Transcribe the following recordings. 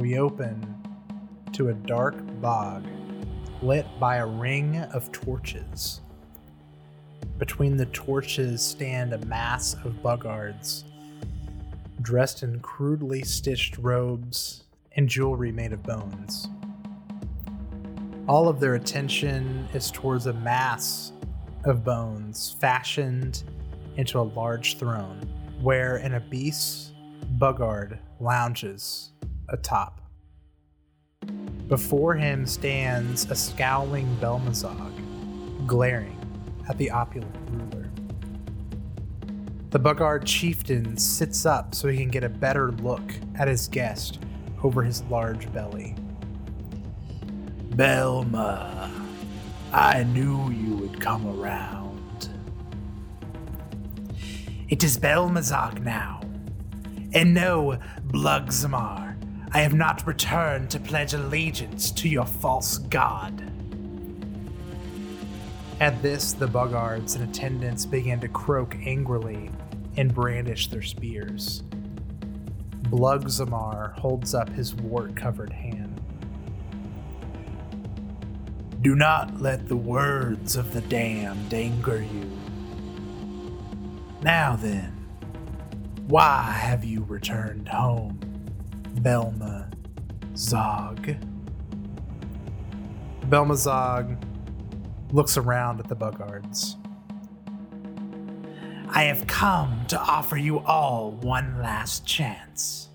we open to a dark bog lit by a ring of torches. Between the torches stand a mass of boggards, dressed in crudely stitched robes and jewelry made of bones. All of their attention is towards a mass of bones fashioned into a large throne, where an obese boggard lounges atop. Before him stands a scowling Belmazog, glaring at the opulent ruler. The Boggard chieftain sits up so he can get a better look at his guest over his large belly. Belma, I knew you would come around. It is Belmazog now. And no, Blugzamar, I have not returned to pledge allegiance to your false god. At this, the Boggards and attendants began to croak angrily and brandish their spears. Blugzamar holds up his wart covered hand. Do not let the words of the damned anger you. Now then, why have you returned home, Belma Zog? Belmazog looks around at the Boggards. I have come to offer you all one last chance.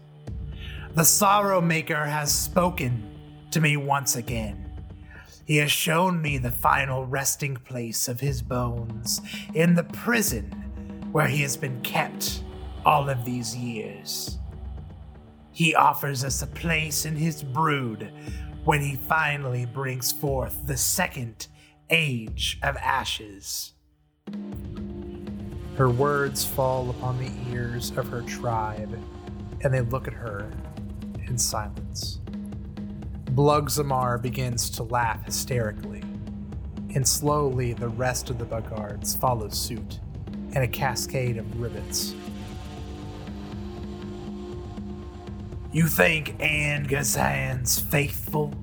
The Sorrow Maker has spoken to me once again. He has shown me the final resting place of his bones in the prison where he has been kept all of these years. He offers us a place in his brood when he finally brings forth the second age of ashes. Her words fall upon the ears of her tribe, and they look at her in silence. Blugzamar begins to laugh hysterically, and slowly the rest of the Boggards follow suit in a cascade of rivets. You think Angazan's faithful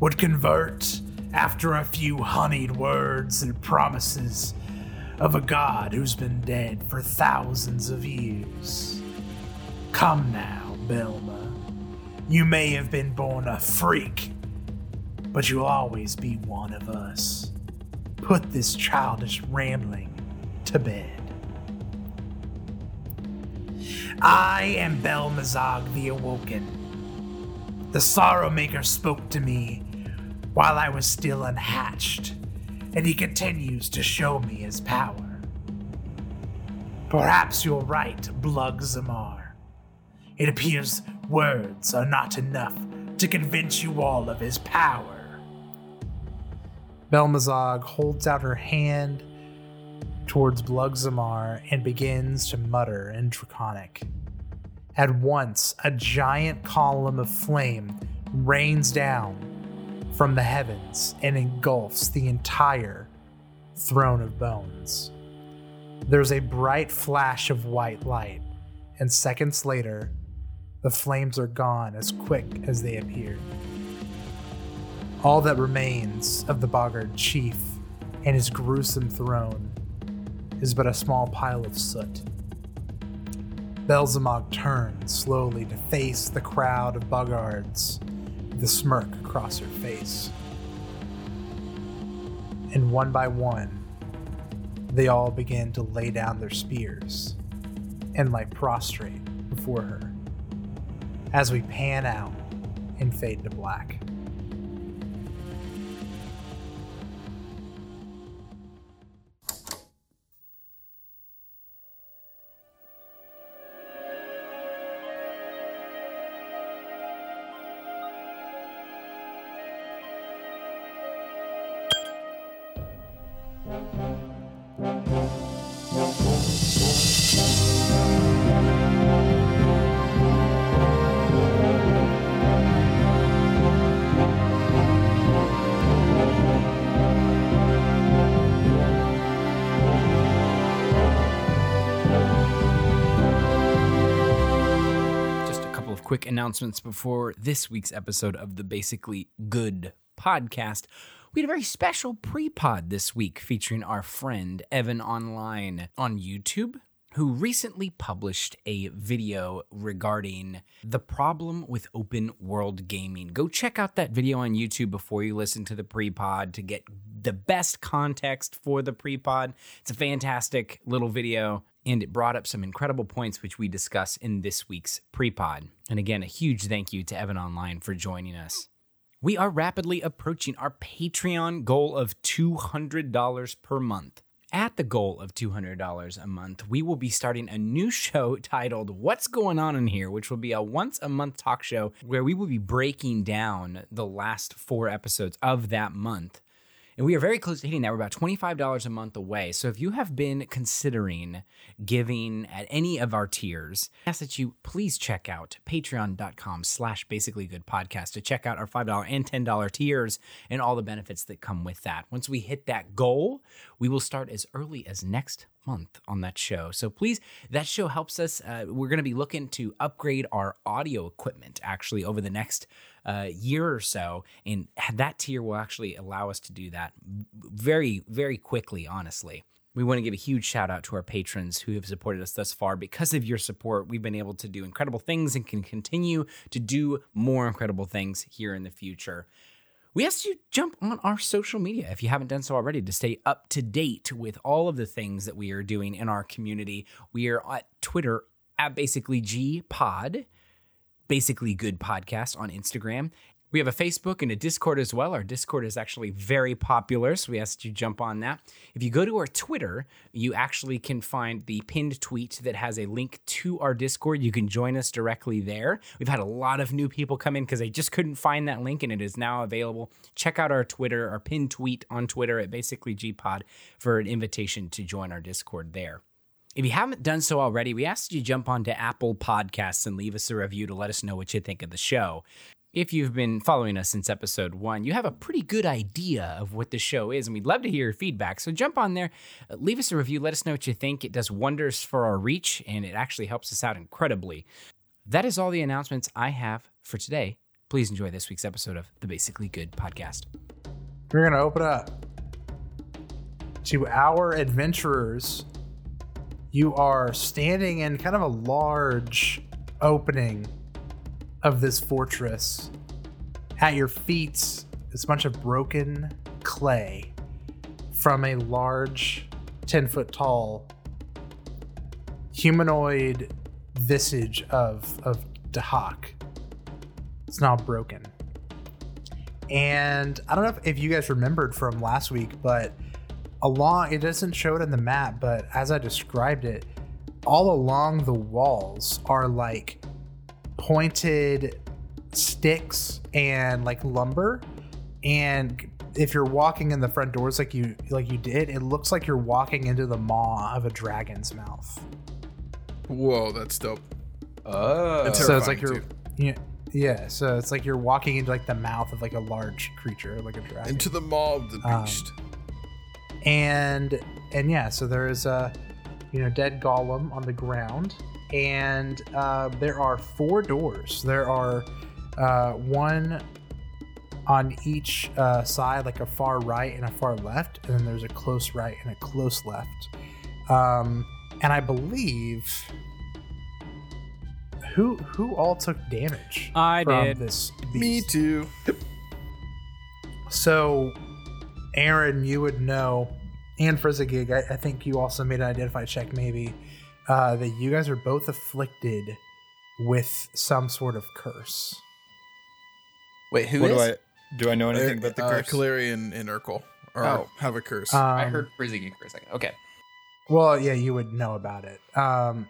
would convert after a few honeyed words and promises of a god who's been dead for thousands of years? Come now, Belma. You may have been born a freak, but you'll always be one of us. Put this childish rambling to bed. I am Belmazog the Awoken. The Sorrow Maker spoke to me while I was still unhatched, and he continues to show me his power. Perhaps you're right, Blugzamar. It appears words are not enough to convince you all of his power. Belmazog holds out her hand towards Blugzamar and begins to mutter in Draconic. At once, a giant column of flame rains down from the heavens and engulfs the entire throne of bones. There's a bright flash of white light, and seconds later, the flames are gone as quick as they appeared. All that remains of the Boggard chief and his gruesome throne is but a small pile of soot. Belzamog turns slowly to face the crowd of Boggards the smirk across her face. And one by one, they all begin to lay down their spears and lie prostrate before her as we pan out and fade to black. Quick announcements before this week's episode of the Basically Good podcast. We had a very special pre pod this week featuring our friend Evan Online on YouTube, who recently published a video regarding the problem with open world gaming. Go check out that video on YouTube before you listen to the pre pod to get the best context for the pre pod. It's a fantastic little video and it brought up some incredible points which we discuss in this week's pre-pod. And again, a huge thank you to Evan Online for joining us. We are rapidly approaching our Patreon goal of $200 per month. At the goal of $200 a month, we will be starting a new show titled What's Going On in Here, which will be a once a month talk show where we will be breaking down the last four episodes of that month and we are very close to hitting that. We're about $25 a month away. So if you have been considering giving at any of our tiers, I ask that you please check out patreon.com slash basically good podcast to check out our $5 and $10 tiers and all the benefits that come with that. Once we hit that goal, we will start as early as next month on that show. So please, that show helps us. Uh, we're going to be looking to upgrade our audio equipment actually over the next uh, year or so, and that tier will actually allow us to do that very, very quickly. Honestly. We want to give a huge shout out to our patrons who have supported us thus far. Because of your support, we've been able to do incredible things and can continue to do more incredible things here in the future we ask you jump on our social media if you haven't done so already to stay up to date with all of the things that we are doing in our community. We are at Twitter at basically G Pod, basically good podcast on Instagram, we have a Facebook and a Discord as well. Our Discord is actually very popular, so we asked you to jump on that. If you go to our Twitter, you actually can find the pinned tweet that has a link to our Discord. You can join us directly there. We've had a lot of new people come in because they just couldn't find that link, and it is now available. Check out our Twitter, our pinned tweet on Twitter at basically GPod for an invitation to join our Discord there. If you haven't done so already, we asked you jump onto Apple Podcasts and leave us a review to let us know what you think of the show if you've been following us since episode one, you have a pretty good idea of what the show is, and we'd love to hear your feedback. So jump on there, leave us a review, let us know what you think. It does wonders for our reach, and it actually helps us out incredibly. That is all the announcements I have for today. Please enjoy this week's episode of the Basically Good podcast. We're going to open up to our adventurers. You are standing in kind of a large opening of this fortress. At your feet is a bunch of broken clay from a large, 10 foot tall humanoid visage of, of Dahak. It's now broken. And I don't know if, if you guys remembered from last week, but along, it doesn't show it in the map, but as I described it, all along the walls are like pointed sticks and like lumber. And if you're walking in the front doors like you like you did it looks like you're walking into the maw of a dragon's mouth. Whoa that's dope. Oh. So it's like you're yeah yeah so it's like you're walking into like the mouth of like a large creature like a dragon. Into the maw of the um, beast. um, and and yeah so there is a you know dead golem on the ground and uh, there are four doors. There are uh, one on each uh, side, like a far right and a far left, and then there's a close right and a close left. Um, and I believe who who all took damage. I did. This beast. Me too. So, Aaron, you would know, and Frizzigig, I, I think you also made an identify check, maybe uh, that you guys are both afflicted with some sort of curse. Wait, who what is? Do I, do I know anything uh, about the uh, curse? Kaleri and, and Urkel are, oh. have a curse. Um, I heard Frizzy for a second. Okay. Well, yeah, you would know about it. Um,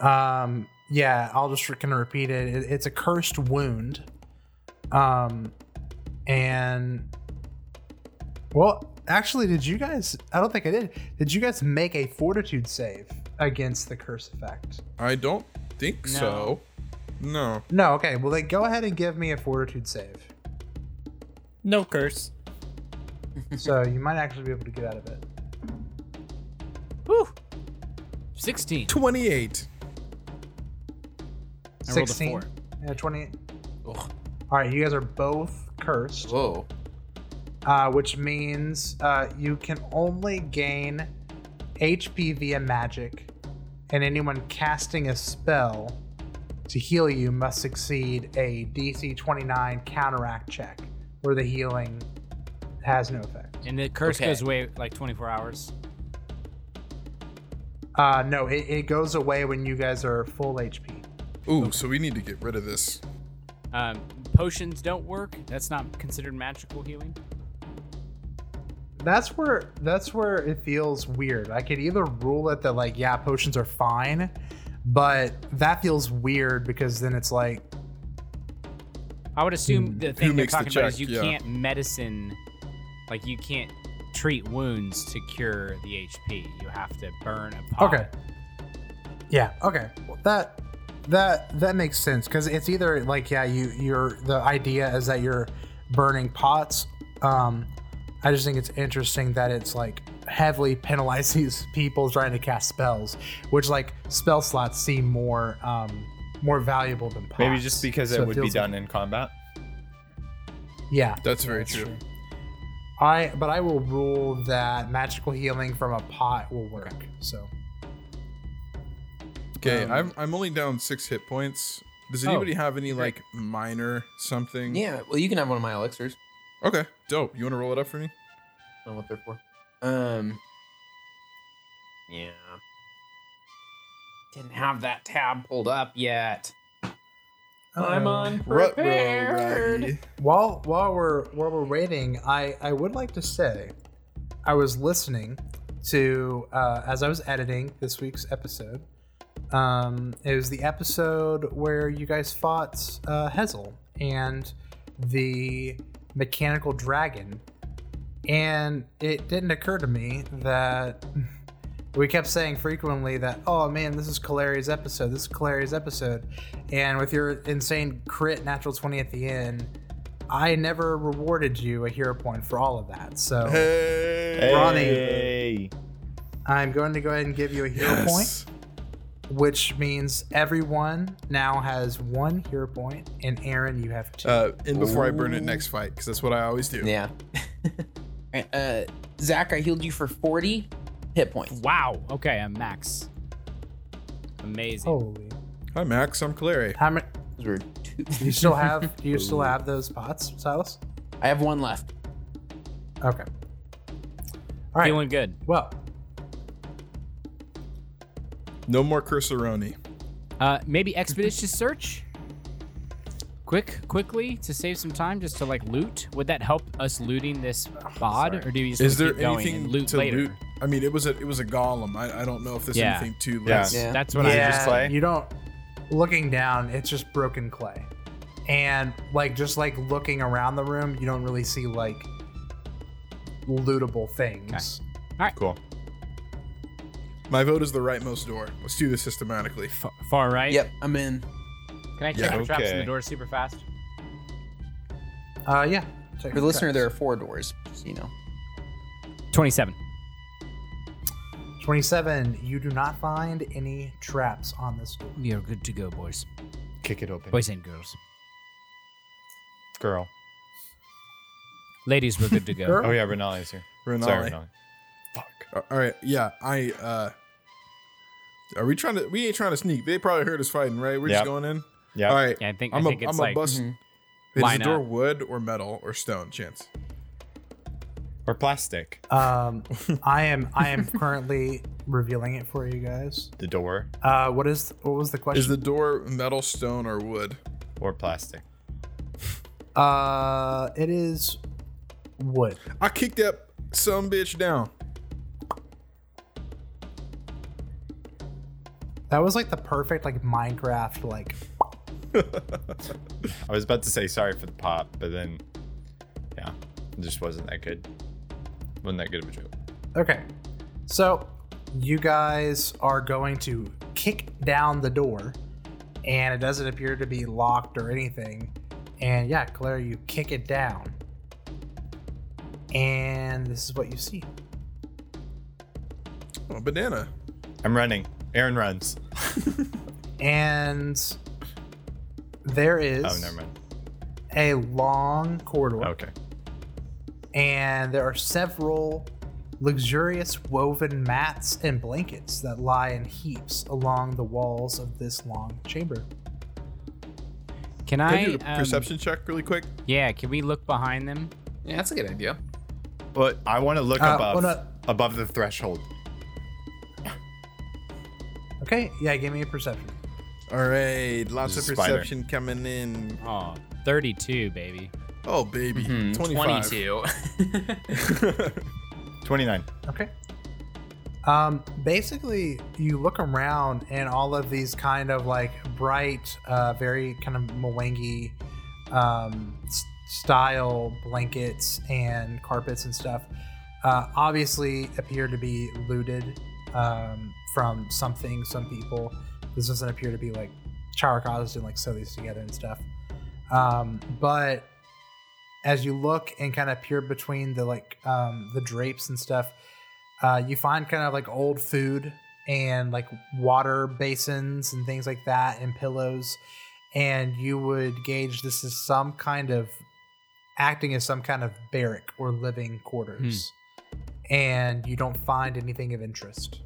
um, yeah, I'll just kind of repeat it. it. It's a cursed wound. Um, and well, Actually, did you guys? I don't think I did. Did you guys make a fortitude save against the curse effect? I don't think no. so. No. No. Okay. Well, then go ahead and give me a fortitude save. No curse. so you might actually be able to get out of it. Whew. 16. 28. I rolled a 16. four. Yeah, 20. Ugh. All right, you guys are both cursed, Whoa. Uh, which means uh, you can only gain HP via magic, and anyone casting a spell to heal you must succeed a DC 29 counteract check, where the healing has no effect. And the curse Okay. goes away like 24 hours. Uh, no, it, it goes away when you guys are full HP. Ooh, so we need to get rid of this. Um, potions don't work. That's not considered magical healing. That's where that's where it feels weird. I could either rule it that like yeah, potions are fine, but that feels weird because then it's like I would assume the thing they're makes the talking about is you Yeah. can't medicine, like you can't treat wounds to cure the HP. You have to burn a pot. okay, yeah, okay, well, that that that makes sense because it's either like yeah, you you're the idea is that you're burning pots. Um, I just think it's interesting that it's like heavily penalizes people trying to cast spells, which like spell slots seem more um more valuable than pots. Maybe just because So it would be feels like- done in combat. Yeah, That's very that's true. I but I will rule that magical healing from a pot will work. So Okay, Um, I'm I'm only down six hit points. Does Oh, anybody have any like minor something? Yeah. Well, you can have one of my elixirs. Okay, dope. You want to roll it up for me? I don't know what they're for. Um. Yeah. Didn't have that tab pulled up yet. I'm Uh, unprepared. Ruh-roh, while while we're while we're waiting, I I would like to say, I was listening to uh, as I was editing this week's episode. Um, it was the episode where you guys fought uh, Hezel and the mechanical dragon, and it didn't occur to me that we kept saying frequently that oh man this is Calaria's episode this is Calaria's episode and with your insane crit natural 20 at the end I never rewarded you a hero point for all of that so Hey, Ronnie. Hey. I'm going to go ahead and give you a hero Yes. point which means everyone now has one hero point and Aaron you have two Uh, and before I burn it next fight, because that's what I always do. Yeah. Uh, Zach, I healed you for 40 hit points. Wow. Okay, I'm max. Amazing. holy Hi Max, I'm Clary. how many Those were two. do you still have do you still have those pots Silas I have one left. okay all right Feeling good. well No more Cursoroni. Uh, maybe expeditious search. Quick, quickly to save some time, just to like loot. Would that help us looting this bod, or do we just Is wanna there keep going anything and loot to later? loot? I mean, it was a it was a golem. I, I don't know if there's Yeah. anything to Yeah. let's- Yeah. That's what Is I it just clay? You don't. Looking down, it's just broken clay, and like just like looking around the room, you don't really see like lootable things. Alright. Cool. My vote is the rightmost door. Let's do this systematically. F- far right. Yep, I'm in. Can I check Yeah. for traps in the door super fast? Uh, yeah. Check For the listener, traps. there are four doors, just so you know. Twenty-seven. Twenty-seven. You do not find any traps on this door. We are good to go, boys. Kick it open. Boys and girls. Girl. Ladies, we're good to go. Girl? Oh, yeah, Renali's here. Renali. Sorry, Renali. Fuck. All right, yeah, I uh Are we trying to we ain't trying to sneak. They probably heard us fighting, right? We're Yep. just going in. Yeah. All right. Yeah, I think I'm I a, think it's I'm like a bust. Mhm. Is the door wood or metal or stone? Chance. Or plastic. Um, I am I am currently revealing it for you guys. The door Uh, what is what was the question? Is the door metal, stone, or wood? or plastic. uh, it is wood. I kicked that some bitch down. That was like the perfect like Minecraft like. I was about to say sorry for the pop, but then, yeah, it just wasn't that good. Wasn't that good of a joke. Okay, so you guys are going to kick down the door, and it doesn't appear to be locked or anything. And yeah, Claire, you kick it down, and this is what you see. Oh, banana. I'm running. Aaron runs. And There is Oh, never mind. a long corridor, Okay. and there are several luxurious woven mats and blankets that lie in heaps along the walls of this long chamber. Can Can I, I do a um, perception check really quick? Yeah, can we look behind them? Yeah, that's a good idea. But I want to look Uh, above well, no- above the threshold. Okay, yeah, give me a perception. All right, lots of There's a spider. perception coming in. Oh, 32, baby. Oh baby, 25. 22. 29. Okay. Um, basically, you look around and all of these kind of like bright, uh, very kind of mwangi um, s- style blankets and carpets and stuff uh, obviously appear to be looted um, from something, some people. This doesn't appear to be like Charakaza didn't like sew these together and stuff. Um, but as you look and kind of peer between the like um, the drapes and stuff, uh, you find kind of like old food and like water basins and things like that and pillows, and you would gauge this is some kind of acting as some kind of barrack or living quarters, and you don't find anything of interest.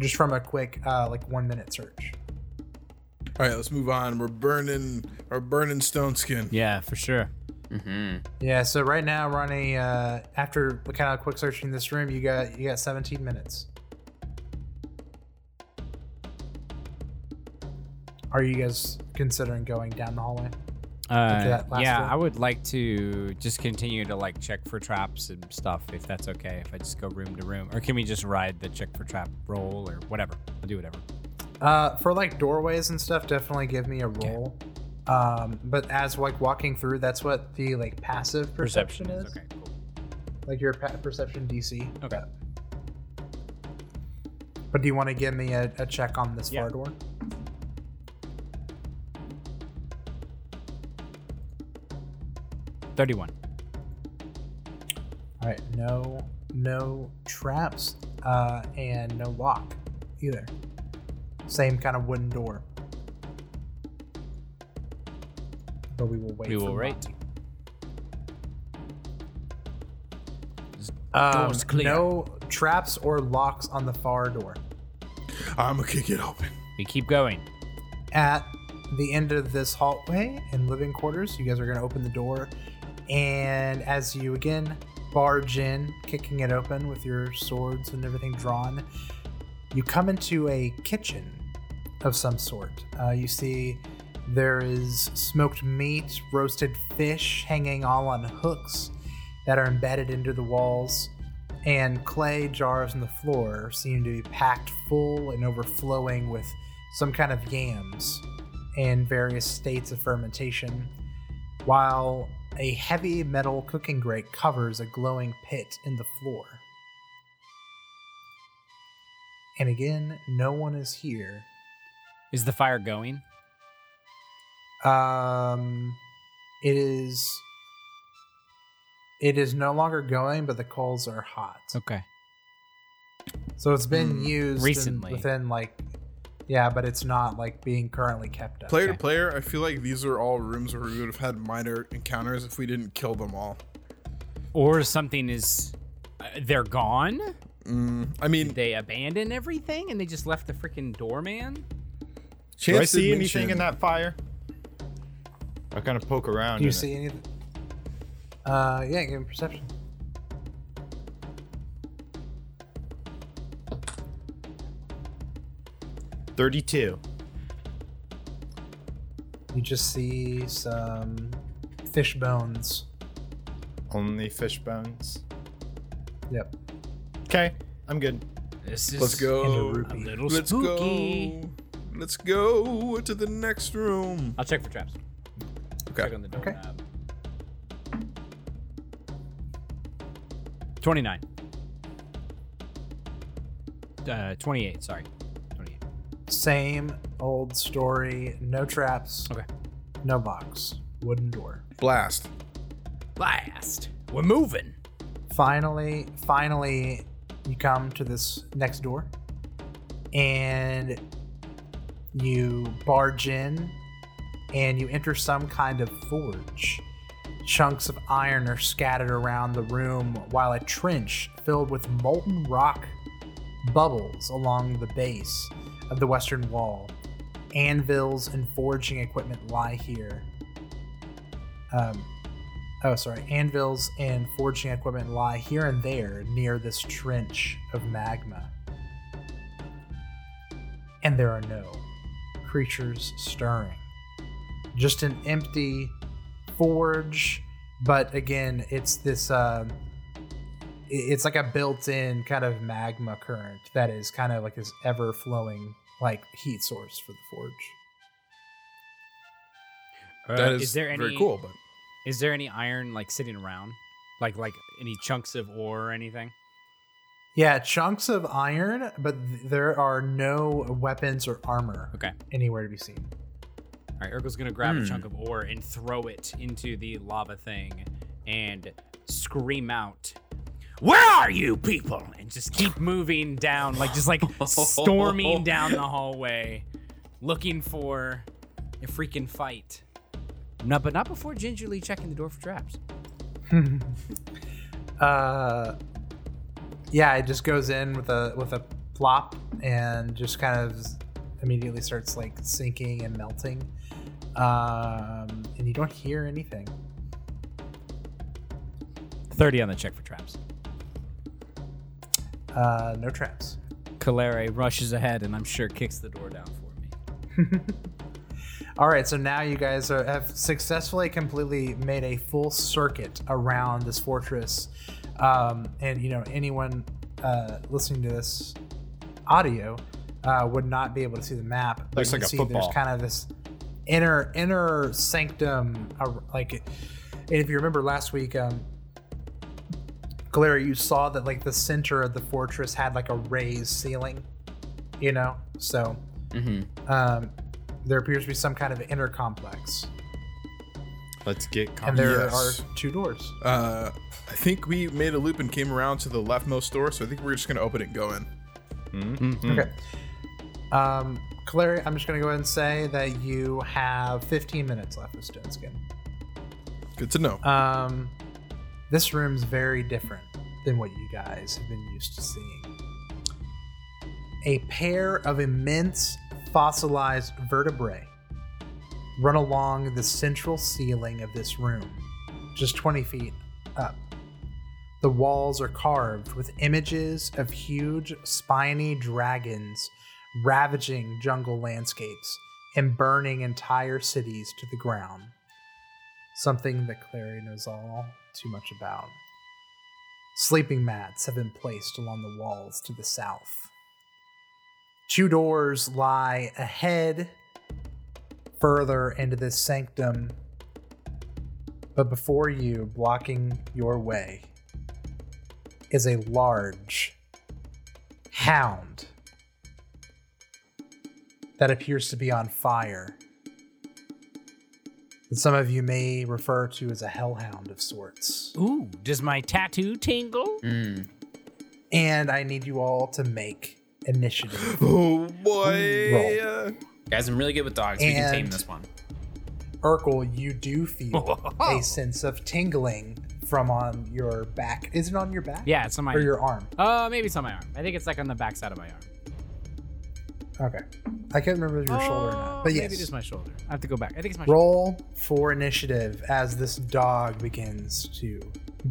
Just from a quick uh, like one minute search. All right, let's move on. We're burning, we're burning stone skin. Yeah, for sure. hmm Yeah, so right now we're on a uh, after kind of quick searching this room, you got you got 17 minutes. Are you guys considering going down the hallway? Uh, that yeah, floor? I would like to just continue to like check for traps and stuff if that's okay. If I just go room to room, or can we just ride the check for trap roll or whatever? I'll do whatever. Uh, for like doorways and stuff, definitely give me a roll. Um, but as like walking through, that's what the like passive perception, is. okay. Cool. Like your pa- perception DC. Okay. But do you want to give me a, a check on this Yeah. far door? Thirty-one. All right, no, no traps, uh, and no lock either. Same kind of wooden door. But we will wait. We for will wait. Monty. Um, Door's clear. no traps or locks on the far door. I'm gonna kick it open. We keep going. At the end of this hallway and living quarters, you guys are going to open the door. And as you again barge in, kicking it open with your swords and everything drawn, you come into a kitchen of some sort. Uh, you see there is smoked meat, roasted fish hanging all on hooks that are embedded into the walls, and clay jars on the floor seem to be packed full and overflowing with some kind of yams in various states of fermentation, while a heavy metal cooking grate covers a glowing pit in the floor. And again, no one is here. Is the fire going? Um, it is. It is no longer going, but the coals are hot. Okay. So it's been used in- Recently. within like, yeah, but it's not like being currently kept up. Player Okay. to player, I feel like these are all rooms where we would have had minor encounters if we didn't kill them all. Or something is. Uh, they're gone. Mm, I mean, They abandon everything and they just left the freaking doorman. Do I Chance did see anything mention- in that fire? I kind of poke around. Do you see it. anything? Uh, yeah, give me perception. Thirty-two. You just see some fish bones. Only fish bones. Yep. Okay, I'm good. This is Let's go. A a little Let's spooky. go. Let's go to the next room. I'll check for traps. Okay. Check on the door. Okay. knob. 29. Uh, 28, sorry. 28. Same old story. No traps. Okay. No box. Wooden door. Blast. Blast. We're moving. Finally, finally, you come to this next door, and you barge in, and you enter some kind of forge. Chunks of iron are scattered around the room, while a trench filled with molten rock bubbles along the base of the western wall. Anvils and forging equipment lie here. Um, oh, sorry. Anvils and forging equipment lie here and there near this trench of magma. And there are no creatures stirring. Just an empty forge, but again, it's this. Um, it's like a built-in kind of magma current that is kind of like this ever-flowing like heat source for the forge. That Uh, is, there very any- cool, but Is there any iron like sitting around, like like any chunks of ore or anything? Yeah, chunks of iron, but th- there are no weapons or armor Okay. anywhere to be seen. All right, Urkel's gonna grab a Hmm. chunk of ore and throw it into the lava thing, and scream out, "Where are you people?" And just keep moving down, like just like storming down the hallway, looking for a freaking fight. No, but not before gingerly checking the door for traps. Uh, yeah, it just goes in with a with a plop and just kind of immediately starts like sinking and melting. Um, and you don't hear anything. Thirty on the check for traps. Uh, no traps. Calere rushes ahead and I'm sure kicks the door down for me. All right, so now you guys are, have successfully completely made a full circuit around this fortress, um, and you know anyone uh, listening to this audio uh, would not be able to see the map. But Looks like can a see football. There's kind of this inner inner sanctum, uh, like, and if you remember last week, um, Galera, you saw that like the center of the fortress had like a raised ceiling, you know, so um, there appears to be some kind of inner complex, Let's get and there Yes. are two doors. uh, I think we made a loop and came around to the leftmost door, so I think we're just gonna open it and go in. Mm-hmm. Okay. Um, Clary, I'm just gonna go ahead and say that you have 15 minutes left with Stone Skin. Good to know. Um, this room's very different than what you guys have been used to seeing. A pair of immense fossilized vertebrae run along the central ceiling of this room, just 20 feet up. The walls are carved with images of huge, spiny dragons ravaging jungle landscapes and burning entire cities to the ground something that Clary knows all too much about. Sleeping mats have been placed along the walls to the south. Two doors lie ahead, further into this sanctum, but before you, blocking your way, is a large hound that appears to be on fire that some of you may refer to as a hellhound of sorts. Ooh, does my tattoo tingle? Mm. And I need you all to make initiative. Oh boy! Roll. Guys, I'm really good with dogs. we can tame this one. Urkel, you do feel a sense of tingling from on your back. Is it on your back? Yeah, it's on my. Or your arm? Uh, maybe it's on my arm. I think it's like on the back side of my arm. Okay. I can't remember if it was your shoulder or not. But Oh, yes. maybe it is my shoulder. I have to go back. I think it's my shoulder. Roll for initiative as this dog begins to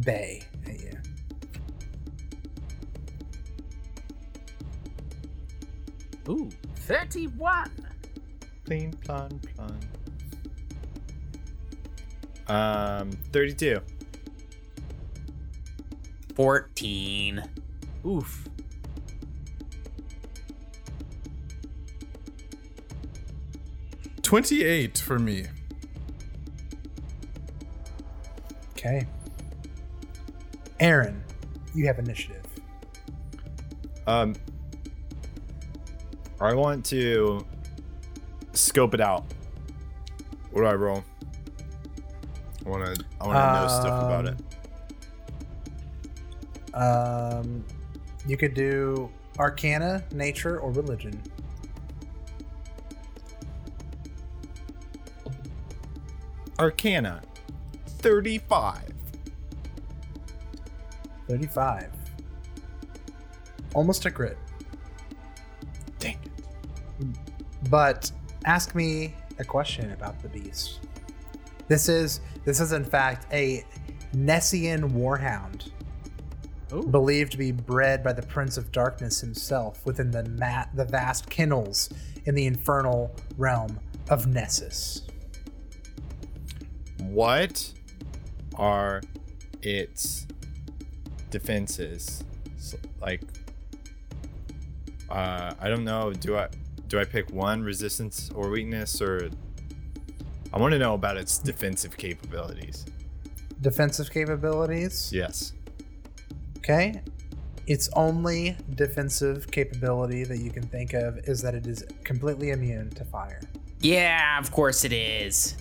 bay at you. Ooh, thirty-one. Clean, plan, plan. Um, 32. 14. Oof. Twenty-eight for me. Okay. Aaron, you have initiative. Um, I want to scope it out. What do I roll? I want to. I want to know stuff about it. Um, you could do Arcana, Nature, or Religion. Arcana 35. 35. Almost a crit. Dang. But ask me a question about the beast. This is this is in fact a Nessian warhound. Believed to be bred by the Prince of Darkness himself within the ma- the vast kennels in the infernal realm of Nessus. What are its defenses? So, like, uh, I don't know. Do I do I pick one resistance or weakness, or I want to know about its defensive capabilities? Defensive capabilities. Yes. Okay. Its only defensive capability that you can think of is that it is completely immune to fire. Yeah, of course it is.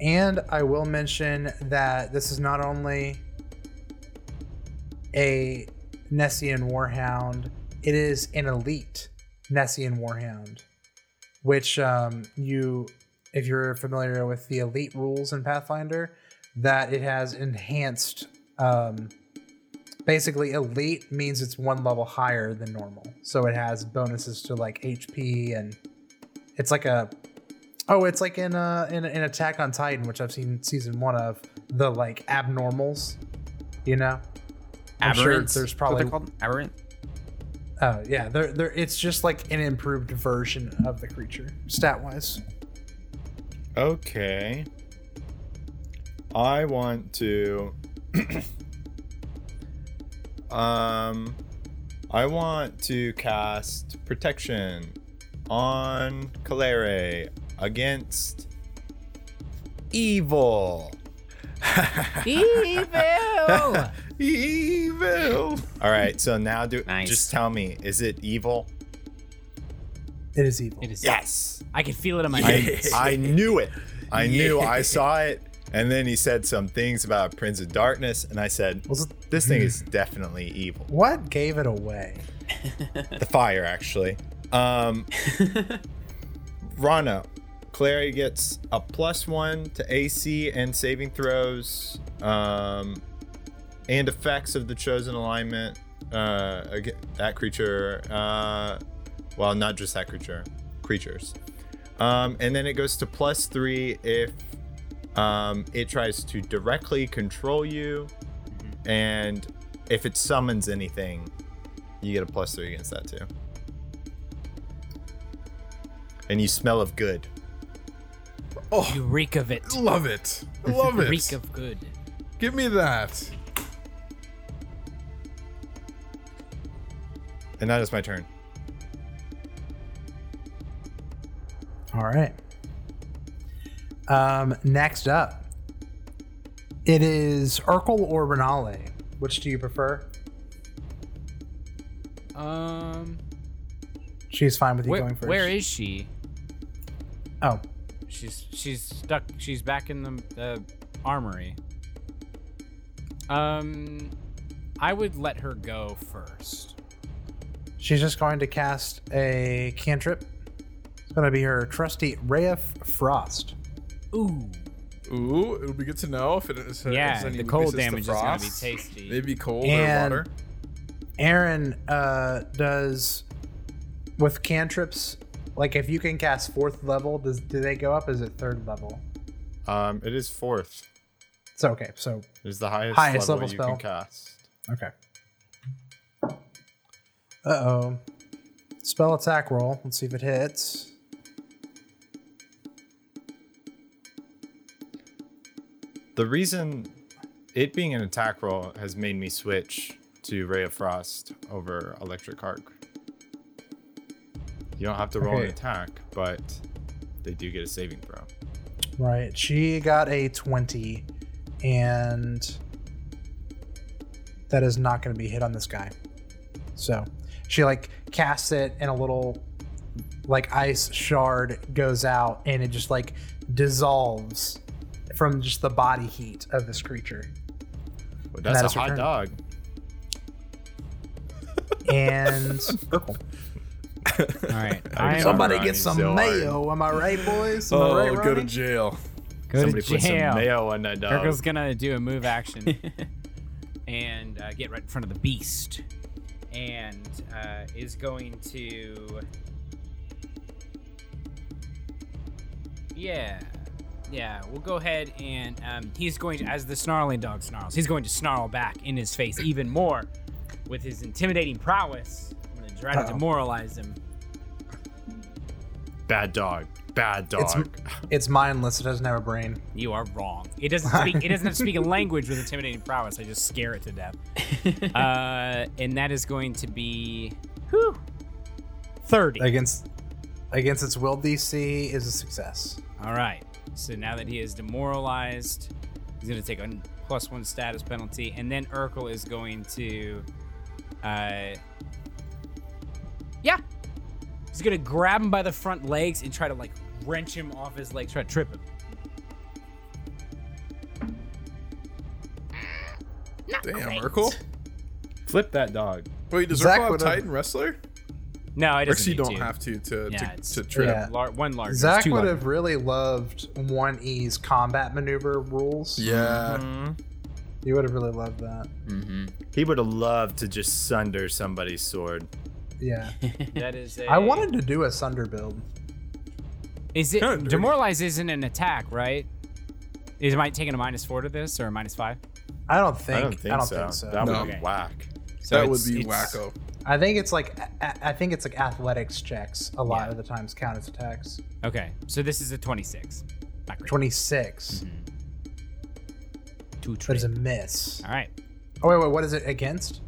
And I will mention that this is not only a Nessian Warhound, it is an elite Nessian Warhound, which um, you, if you're familiar with the elite rules in Pathfinder, that it has enhanced. Um, basically, elite means it's one level higher than normal, so it has bonuses to like HP and it's like a Oh, it's like in uh in, in Attack on Titan, which I've seen season one of the like abnormals. You know, I'm sure Aberrants. there's What probably they're called aberrant. oh yeah, they're, they're it's just like an improved version of the creature stat wise. Okay. I want to. um, I want to cast protection on Kalere against evil. Evil. Evil. All right. So now, do Nice. just tell me, is it evil? It is evil. it is. Yes. I can feel it in my I. I knew it. I knew. I saw it. And then he said some things about Prince of Darkness, and I said, Was it- "This thing is definitely evil." What gave it away? The fire, actually. Um, Rana, Clary gets a plus one to AC and saving throws, um, and effects of the chosen alignment. Uh, that creature. Uh, well, not just that creature. Creatures. Um, and then it goes to plus three if um, it tries to directly control you, and if it summons anything, you get a plus three against that too. And you smell of good. You reek of it. Love it. Love it. Reek of good. Give me that. And that is my turn. All right. Um, next up, it is Urkel or Renale. Which do you prefer? Um, She's fine with you where, going first. where is she? Oh, She's she's stuck. She's back in the the armory. Um, I would let her go first. she's just going to cast a cantrip. It's going to be her trusty Ray of Frost. Ooh, Ooh, it would be good to know if it is. yeah. has any The cold weaknesses to damage is gonna be frost. tasty. Maybe cold And- or water. Aaron uh, does with cantrips. Like if you can cast fourth level, does do they go up? Is it third level? Um, it is fourth. It's okay. So It is the highest, Highest level, level you can cast. okay. Uh oh. Spell attack roll. Let's see if it hits. The reason it being an attack roll has made me switch to Ray of Frost over Electric Arc. You don't have to roll an attack, but they do get a saving throw. Right. She got a 20, and that is not going to be hit on this guy. So she like casts it, and a little like ice shard goes out, and it just like dissolves from just the body heat of this creature. Well, that's is a hot turn. dog. And Urkel. All right. I Somebody Somebody get some so hard. mayo. Am I right, boys? Am I Oh, right, go to jail. Go Somebody to put some jail. mayo on that dog. Urkel's gonna do a move action and uh, get right in front of the beast, and uh, is going to. Yeah, yeah. We'll go ahead and um, he's going to, as the snarling dog snarls, he's going to snarl back in his face even more with his intimidating prowess. I'm gonna try to Uh-oh. demoralize him. Bad dog. Bad dog. It's it's mindless. It doesn't have a brain. You are wrong. It doesn't speak. It doesn't have to speak a language with intimidating prowess. I just scare it to death. uh, and that is going to be, whew, thirty. Against against its will DC is a success. All right. So now that he is demoralized, he's going to take a plus one status penalty, and then Urkel is going to, uh, yeah, he's going to grab him by the front legs and try to like wrench him off his legs, try to trip him. Damn, Urkel. Flip that dog. Wait, does Zach Urkel have would've- Titan Wrestler? No, it Or doesn't. you don't to. have to to Yeah, to, it's- to trip. Yeah. Lar- one larger. Zach two would larger. have really loved one E's combat maneuver rules. Yeah. Mm-hmm. He would have really loved that. Mm-hmm. He would have loved to just sunder somebody's sword. Yeah. That is a. I wanted to do a Sunder build. Is it Kinda dirty. demoralize? Isn't an attack, right? Is it might taking a minus four to this or a minus five? I don't think. I don't think, so. think so. That No. would be Okay. whack. So that would be it's- wacko. I think it's like a- I think it's like athletics checks a lot Yeah. of the times count as attacks. Okay, so this is a twenty-six. Not great. Twenty six, mm-hmm. Two but it's a trip. miss. All right. Oh wait, wait, what is it against?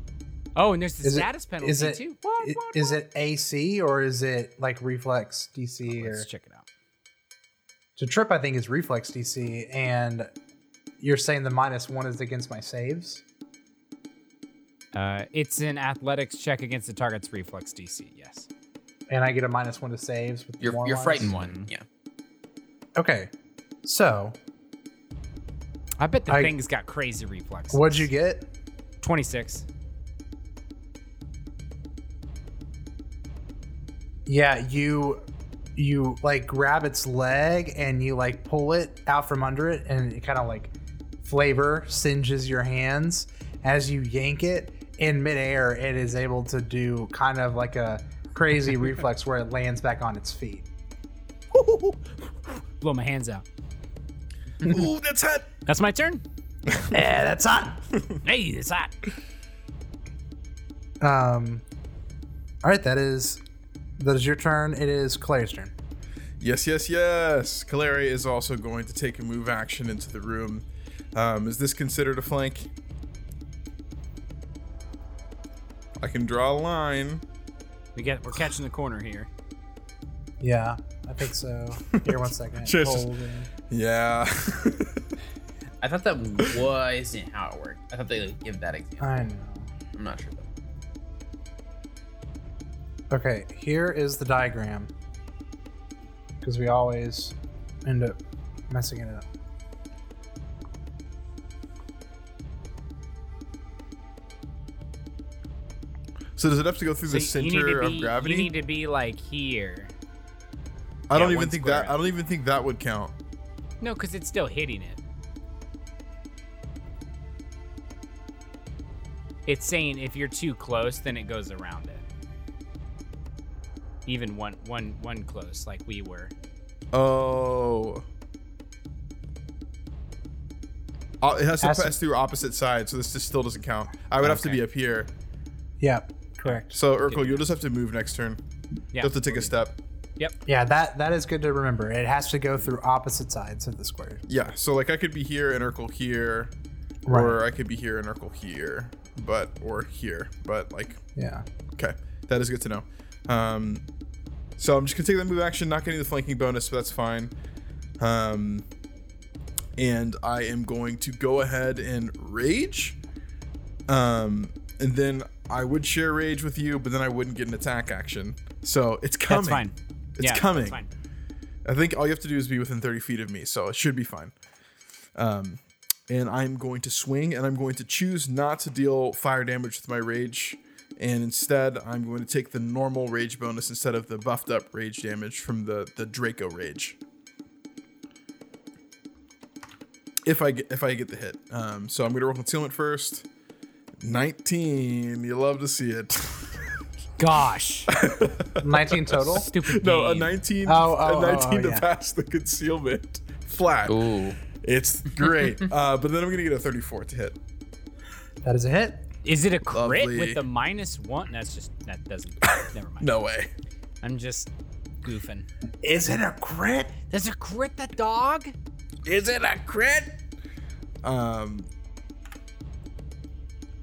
Oh, and there's the Is it- status penalty is it- too. What, I- what, Is it AC or is it like reflex DC or Let's check it out. to trip? I think is reflex DC, and you're saying the minus one is against my saves. Uh, it's an athletics check against the target's reflex DC. Yes. and I get a minus one to saves with the You're, you're frightened one. Yeah. Okay, so I bet the I- thing's got crazy reflexes. what'd you get? Twenty-six. Yeah, you you like grab its leg and you like pull it out from under it, and it kind of like flavor singes your hands as you yank it in midair. It is able to do kind of like a crazy reflex where it lands back on its feet. Blow my hands out. Ooh, that's hot. That's my turn. Yeah, that's hot. Hey, it's hot. Um, all right, that is that is your turn. It is Claire's turn. Yes, yes, yes. Kaleri is also going to take a move action into the room. Um, is this considered a flank? I can draw a line. We get we're catching the corner here. Yeah, I think so. Here, one second. Just- Hold in. Yeah. I thought that wasn't how it worked. I thought they would give that example. I know. I'm not sure though. Okay, here is the diagram. Because we always end up messing it up. so does it have to go through the So you need center to be, of gravity? You need to be like here. I don't yeah, even one think square that. I don't even think that would count. No, because it's still hitting it. It's saying if you're too close, then it goes around it. Even one, one, one close, like we were. Oh. Uh, it has to Has to- pass through opposite sides, so this just still doesn't count. I would have to be up here. Yep, correct. So Urkel, you'll just have to move next turn. Yeah. You'll have to take a step. Yep. Yeah, that that is good to remember. It has to go through opposite sides of the square. Yeah, so like I could be here and Urkel here, Right. or I could be here and Urkel here, but or here, but like Yeah. okay, that is good to know. Um, so I'm just gonna take that move action, not getting the flanking bonus, but that's fine. Um, and I am going to go ahead and rage. Um, and then I would share rage with you, but then I wouldn't get an attack action. So it's coming. That's fine. It's yeah, coming. I think all you have to do is be within 30 feet of me, so it should be fine. Um, and I'm going to swing, and I'm going to choose not to deal fire damage with my rage, and instead I'm going to take the normal rage bonus instead of the buffed up rage damage from the the Draco rage. if I get if I get the hit. Um, so I'm gonna roll concealment first. 19. You love to see it. Gosh, 19 total. stupid no, a 19. Oh, oh, a 19 oh, to yeah. pass the concealment flat. Ooh. It's great. uh, but then I'm gonna get a 34 to hit. That is a hit. Is it a crit Lovely. with the minus one? That's just that doesn't. never mind. No way. I'm just goofing. Is it a crit? There's a crit that dog. Is it a crit? Um,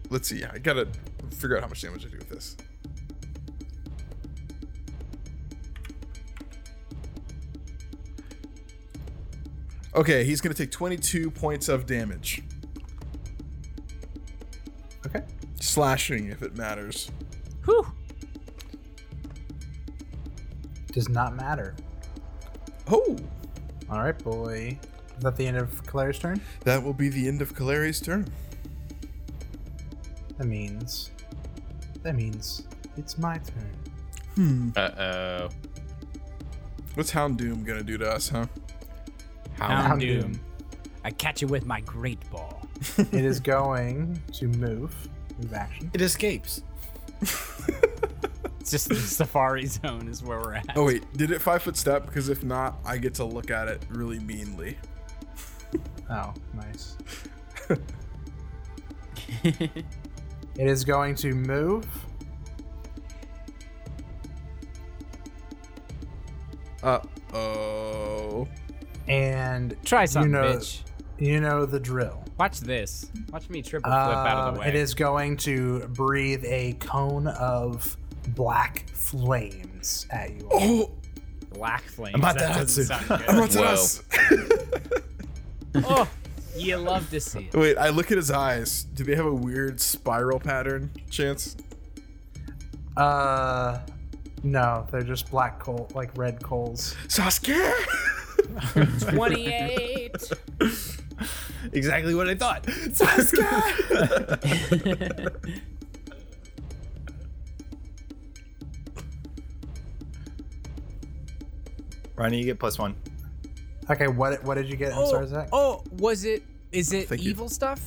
let's see. I gotta figure out how much damage I do with this. Okay, he's gonna take 22 points of damage. Okay. Slashing, if it matters. Whew. Does not matter. Oh, All right, boy. Is that the end of Claire's turn? that will be the end of Caleri's turn. That means. That means it's my turn. Hmm. Uh oh. What's Houndoom gonna do to us, huh? Hound Houndoom. Doom. I catch you with my great ball. It is going to move. Move action. It escapes. It's just the Safari Zone is where we're at. Oh wait, did it five foot step? Because if not, I get to look at it really meanly. Oh, nice. it is going to move. Uh oh. And Try something, you know, bitch. You know the drill. Watch this. Watch me triple flip out of Um, the way. It is going to breathe a cone of black flames at you. all. Oh, black flames. about that to doesn't Hatsu. sound I'm good. not to Whoa. us. oh, you love to see it. Wait, I look at his eyes. Do they have a weird spiral pattern? Chance? Uh, no, they're just black coal, like red coals. Sasuke. 28. Exactly what I thought. Sasuke. Ronnie, you get plus one. Okay, what what did you get? I'm oh, sorry, Zach. Oh, was it? Is it Thank you. evil stuff?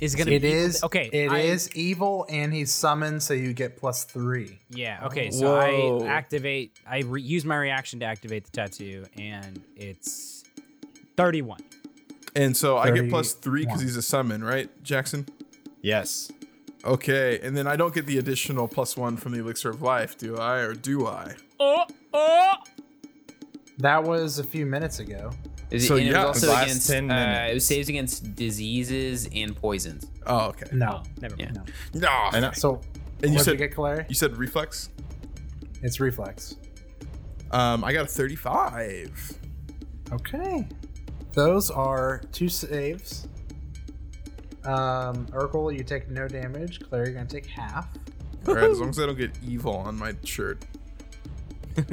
Is it gonna It be evil- is okay. It is I- evil, and he's summoned, so you get plus three. Yeah. Okay. So Whoa. I activate. I re- use my reaction to activate the tattoo, and it's thirty-one. And so I get plus three because 31. he's a summon, right, Jackson? Yes. Okay, and then I don't get the additional plus one from the elixir of life, do I? Or do I? Oh, oh. That was a few minutes ago. Is it, So and it yeah, was also last against 10 uh, it was saves against diseases and poisons. Oh, okay. No, Never mind. Yeah. no. No. And I, So, And you said you get, Clary? you said reflex. It's reflex. Um, I got a thirty-five. Okay. Those are two saves. Um, Urkel, you take no damage. Claire, you're gonna take half. All right, as long as I don't get evil on my shirt.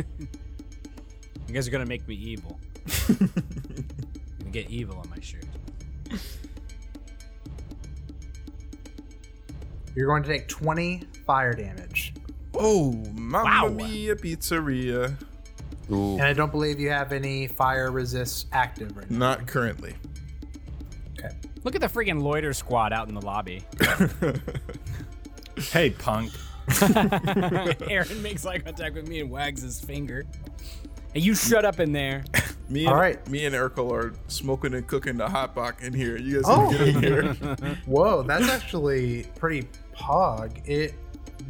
You guys are gonna make me evil. gonna get evil on my shirt. You're going to take 20 fire damage. Oh, mamma Wow. mia pizzeria. Ooh. And I don't believe you have any fire resist active right now. Not currently. Okay. Look at the freaking loiter squad out in the lobby. hey, punk. Aaron makes eye contact with me and wags his finger. And you shut up in there. Me and All right. me and Urkel are smoking and cooking the hot box in here. You guys Oh. can get in here. Whoa, that's actually pretty pog. It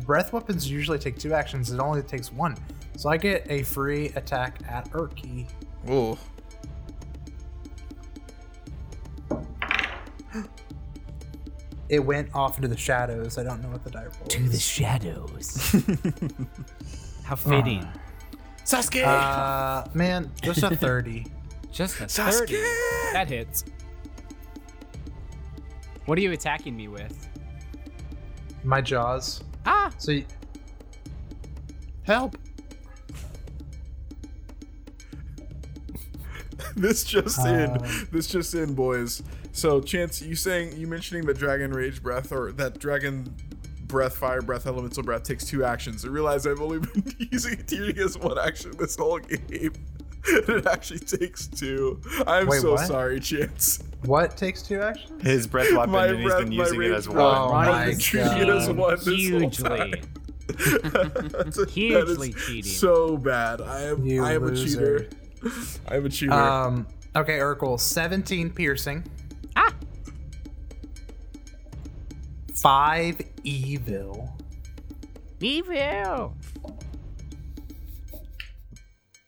breath weapons usually take two actions. It only takes one. So I get a free attack at Urki. oh, It went off into the shadows. I don't know what the die roll To the shadows. How fitting. Sasuke! Uh, man, just a 30. Just a 30. That hits. What are you attacking me with? My jaws. Ah! So y- Help! this just Um, in. This just in, boys. So, Chance, you saying you mentioning that Dragon Rage Breath or that Dragon Breath, Fire Breath, Elemental Breath takes two actions. I realize I've only been using it as one action this whole game. it actually takes two. I'm Wait, so what? sorry, Chance. What takes two actions? His breath weapon, My and he's breath- been my using it as one. Oh Ronnie my was treating it as one this whole hugely. That's a- Hugely cheating. So bad. I am. You I am a cheater. I am a cheater. Um. Okay, Urkel. Seventeen piercing. Ah. Five evil. Evil.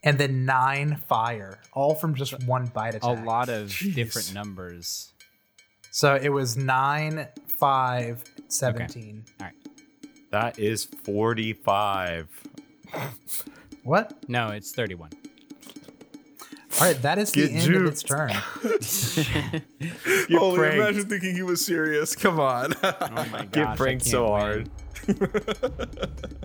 and then nine fire, all from just one bite attack. A lot of Jeez. different numbers. So it was nine, five, 17. All right. That is 45. What? No, it's 31. All right, that is the Get end of its turn. Get Holy, pranked. imagine thinking he was serious. Come on. Oh my gosh. Get I pranked so win. hard.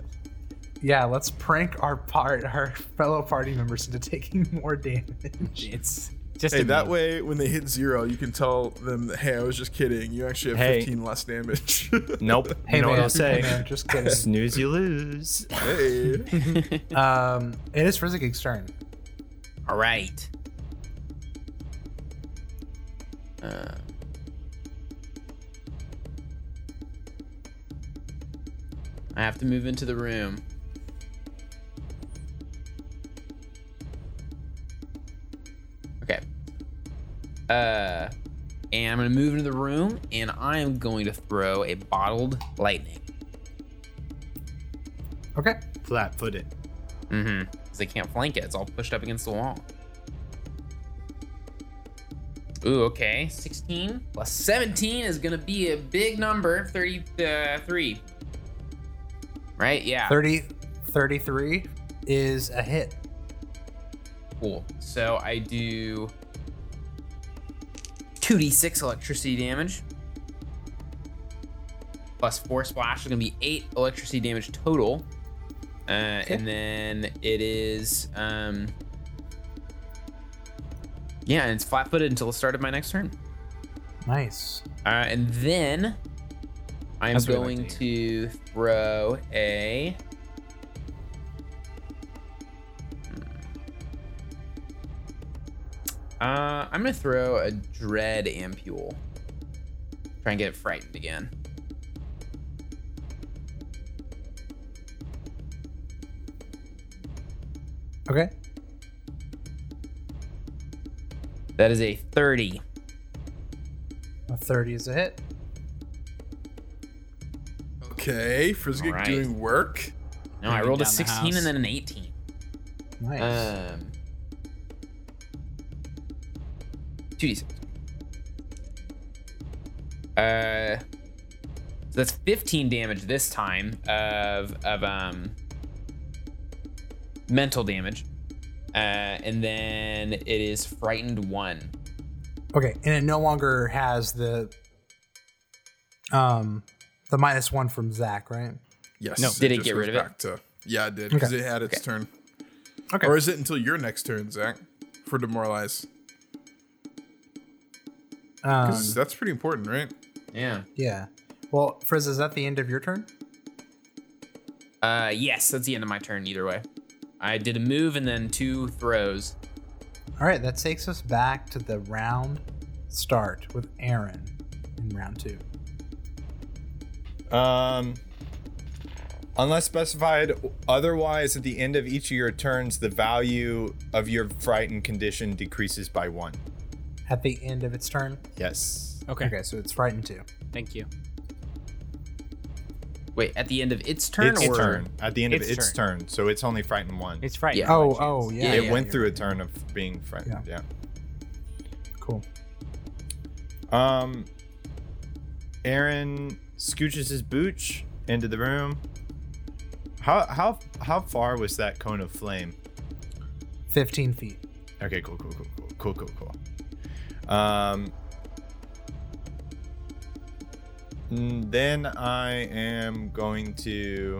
Yeah, let's prank our part, our fellow party members into taking more damage. It's just hey, that way, when they hit zero, you can tell them, that, "Hey, I was just kidding. You actually have Hey. 15 less damage." Nope. Hey you know man, what I'll say? man, just kidding. Snooze, you lose. hey. um, it is Frizzigig's turn. All right. Uh, I have to move into the room. Okay. Uh, and I'm gonna move into the room, and I am going to throw a bottled lightning. Okay. Flat footed. Mm-hmm. Because they can't flank it. It's all pushed up against the wall. Ooh, okay. 16 plus 17 is going to be a big number. 33. Uh, right? Yeah. 30, 33 is a hit. Cool. So I do 2d6 electricity damage. Plus 4 splash is going to be 8 electricity damage total. Uh, And then it is. um Yeah, and it's flat footed until the start of my next turn. Nice. Uh, and then I'm That's what like going to to throw a. Uh, I'm gonna throw a dread ampule. Try and get it frightened again. Okay. That is a 30. A 30 is a hit. Okay, Frizzgig Alright. doing work. No, I rolled a down the 16 and then an 18. Nice. Um, 2d6. Uh, so that's 15 damage this time of of um mental damage, uh, and then it is frightened one. okay, and it no longer has the um the minus one from Zach, right? Yes. No. Did it just get rid of it? back To, yeah, it did because Okay. it had its Okay. turn. Okay. Or is it until your next turn, Zach, for demoralize? Um, 'Cause that's pretty important, right? Yeah. yeah. Well, Frizz, is that the end of your turn? Uh, yes, that's the end of my turn. Either way, I did a move and then two throws. All right, that takes us back to the round start with Aaron in round two. Um, unless specified otherwise, at the end of each of your turns, the value of your frightened condition decreases by one. At the end of its turn. Yes. Okay. Okay, so it's frightened two. Thank you. Wait, at the end of its turn Its or turn. At the end of Its its turn. So it's only frightened one. It's Friday. Yeah. Oh, oh, yeah. it yeah, went you're through a turn of being frightened. Yeah. Cool. Um, Aaron scooches his booch into the room. How how how far was that cone of flame? 15 feet. Okay, cool, cool, cool, cool, cool, cool, cool. Um, then I am going to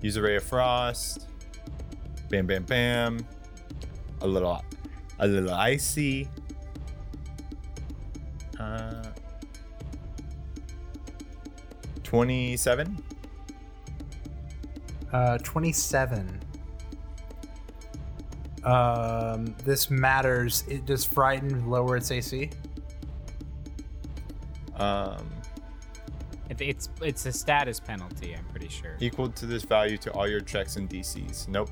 use a ray of frost. Bam, bam, bam. A little, a little icy. Uh, twenty-seven. Uh, 27. Um, this matters. It does frighten lower its AC? Um, it's it's a status penalty. I'm pretty sure. equal to this value to all your checks and DCs. Nope.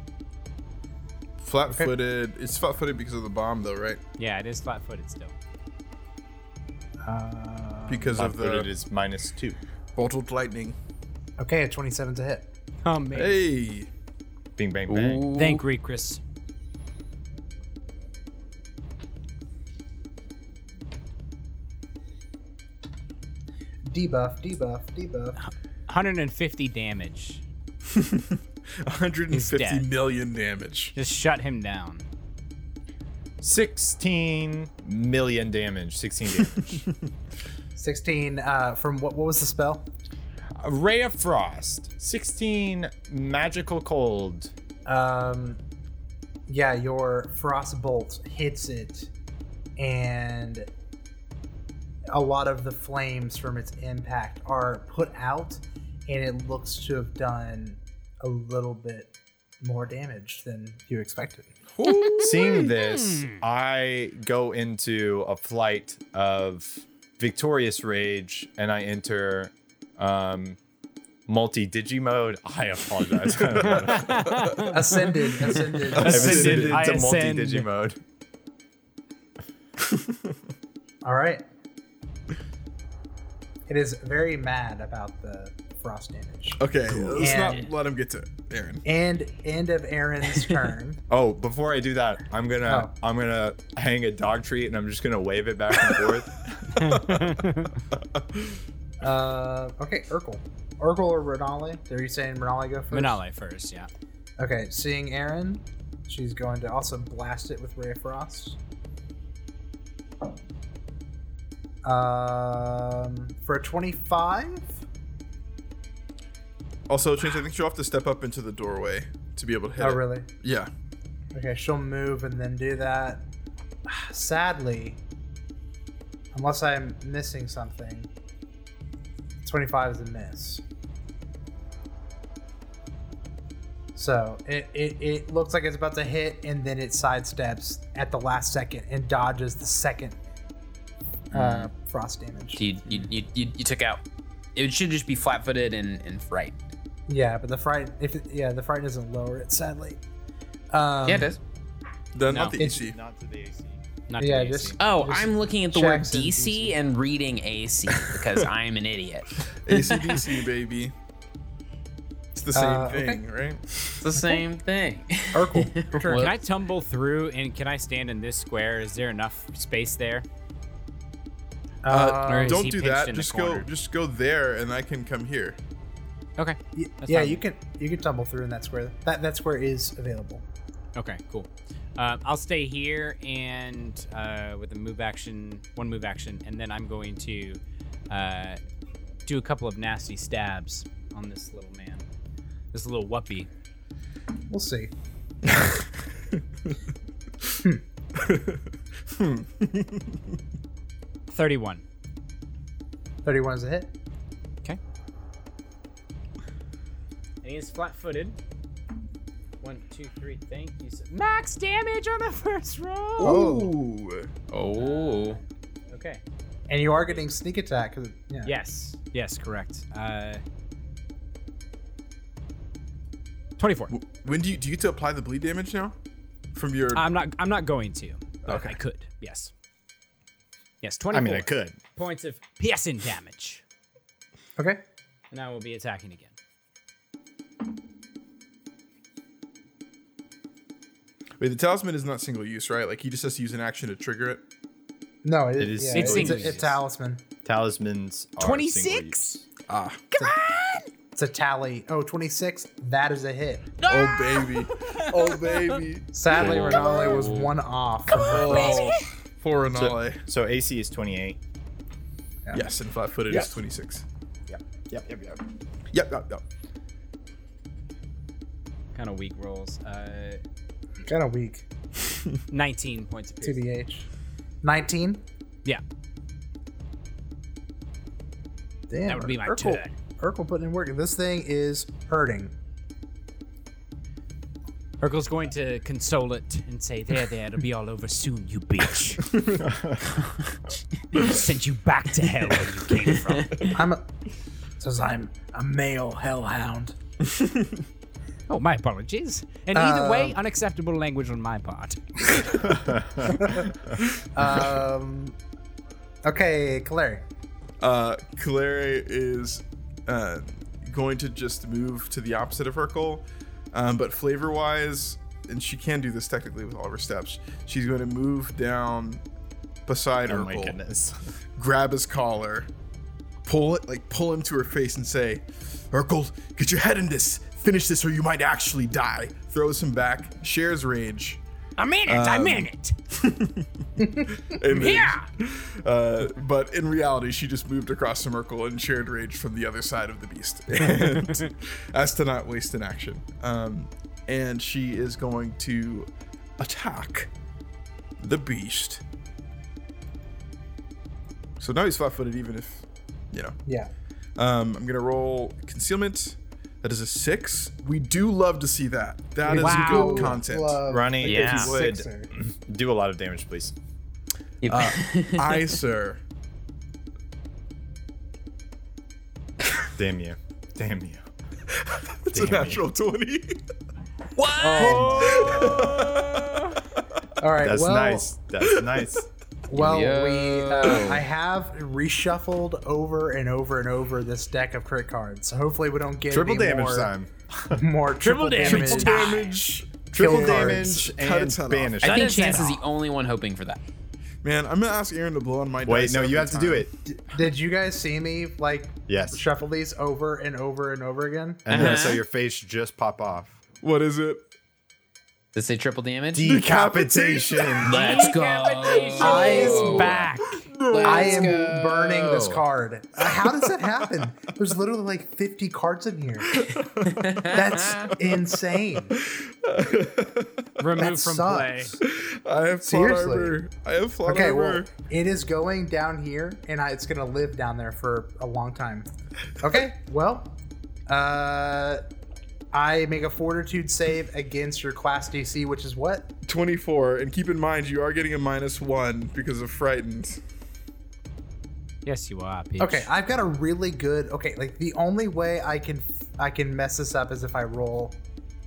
Flat-footed. It's flat-footed because of the bomb, though, right? Yeah, it is flat-footed still. Uh, Because of Flat-footed the is minus two. bottled lightning. okay, a 27 to hit. Oh man. Hey. Bing bang bang. Thank you, Chris. Debuff, debuff, debuff. 150 damage. 150 million damage. Just shut him down. 16 million damage. 16 damage. 16 uh, from what, what was the spell? A Ray of Frost. 16 magical cold. Um, yeah, your frost bolt hits it, and a lot of the flames from its impact are put out, and it looks to have done a little bit more damage than you expected. Seeing this, I go into a flight of victorious rage and I enter um, multi digi mode. I apologize. Ascended, ascended. I've ascended I into multi digi mode. All right. It is very mad about the frost damage. Okay, let's And- not let him get to it, Aaron. And end of Aaron's turn. Oh, before I do that, I'm gonna Oh. I'm gonna hang a dog treat and I'm just gonna wave it back and forth. Uh, okay, Urkel. Urkel or Renali? Are you saying Renali go first? Manale first, yeah. Okay, seeing Aaron, she's going to also blast it with Ray of Frost. Um, for a 25? Also, Chase, I think she'll have to step up into the doorway to be able to hit Oh, it. really? Yeah. Okay, she'll move and then do that. Sadly, unless I'm missing something, 25 is a miss. So it, it, it looks like it's about to hit, and then it sidesteps at the last second and dodges the second uh, frost damage. You, you, you, you, you took out. It should just be flat-footed and, and fright. Yeah, but the fright, if it, yeah, the fright doesn't lower it. Sadly. Um, yeah, it does. The, No. Not the It's- EC. Not to the AC. Not Yeah, to just- Oh, Just I'm looking at the word DC DC. and reading AC because I'm an idiot. ACDC, baby. It's the same Uh, okay. thing, right? It's the same thing. Urkel, your. Can I tumble through and can I stand in this square? Is there enough space there? Uh, Or don't do that. Just go. Just go there, and I can come here. Okay. Y- That's yeah, fine. you can you can tumble through in that square. That that square is available. Okay, cool. Uh, I'll stay here and uh, with a move action, one move action, and then I'm going to uh, do a couple of nasty stabs on this little man, this little whuppy. We'll see. Thirty-one. 31 31 is a hit. Okay. And he is flat-footed. One, two, three. Thank you. So- Max damage on the first roll. Oh. Oh. Okay. And you are getting sneak attack. 'cause- Yeah. Yes. Yes. Correct. Uh, Twenty-four. When do you do you get to apply the bleed damage now? From your I'm not. I'm not going to. But Okay. I could. Yes. Yes. I mean, I could. points of piercing damage, Okay. and I will be attacking again. wait. The talisman is not single use, right? Like he just has to use an action to trigger it. No, it, It is yeah, single it's, a, use. a talisman. Talismans are 26? single use. Ah. It's a tally. Oh, 26. That is a hit. Oh baby. Oh baby. Sadly, Renali was one off. from her Oh. Poor Anale. So AC is 28. Yes, and flat-footed Yep. is 26. Yep, yep, yep. Yep. Yep. Yep. yep. Kind of weak rolls. Uh, Kind of weak. 19 points of piercing. TBH. 19. Yeah. Damn. That would be my Urkel, turn. Urkel putting in work. This thing is hurting. Urkel's going to console it and say, "There, there, it'll be all over soon, you bitch." Sent you back to hell where you came from. I'm a, says I'm a male hellhound. Oh, my apologies. And either way, Um, unacceptable language on my part. Um. Okay, Clary. Uh, Clary is uh, going to just move to the opposite of Hercule, um, but flavor wise, and she can do this technically with all of her steps. She's going to move down beside Oh my Urkel, goodness. grab his collar, pull it like pull him to her face, and say, "Urkel, get your head in this. Finish this, or you might actually die." Throws him back, shares rage. I'm in it. I'm in it. Then- Yeah. Uh, but in reality, she just moved across the Merkle and shared rage from the other side of the beast, and, as to not waste an action. Um, and she is going to attack the beast. So now he's flat-footed, even if you know. Yeah. Um, I'm gonna roll concealment. That is a six. We do love to see that. That is Wow. good content. Love Ronnie, a Yeah. if you would sixer. do a lot of damage, please. Yep. Uh, I, sir. Damn you. Damn you. It's a Damn you. natural twenty. Oh. All right. That's well, nice. That's nice. Well, we uh, I have reshuffled over and over and over this deck of crit cards. So hopefully we don't get Triple any damage more, time. More triple, damage damage. time. damage. Triple Kill damage cards. And its head off. banish. I think Chance is the only one hoping for that. Man, I'm gonna ask Aaron to blow on my Wait, dice no, you every have to do time. it. Did you guys see me like Yes. shuffle these over and over and over again? And then so Uh-huh. your face just pop off. What is it? Does it say triple damage? Decapitation. Let's go. Eyes Back. I am burning this card. Uh, How does that happen? There's literally like 50 cards in here. That's insane. Remove That from play. I have plot Seriously. armor. I have plot Okay, armor. well, it is going down here, and I, it's gonna live down there for a long time. Okay, well, uh, I make a Fortitude save against your class DC, which is what? 24, and keep in mind you are getting a minus one because of frightened. Yes, you are. Bitch. Okay, I've got a really good. Okay, like the only way I can I can mess this up is if I roll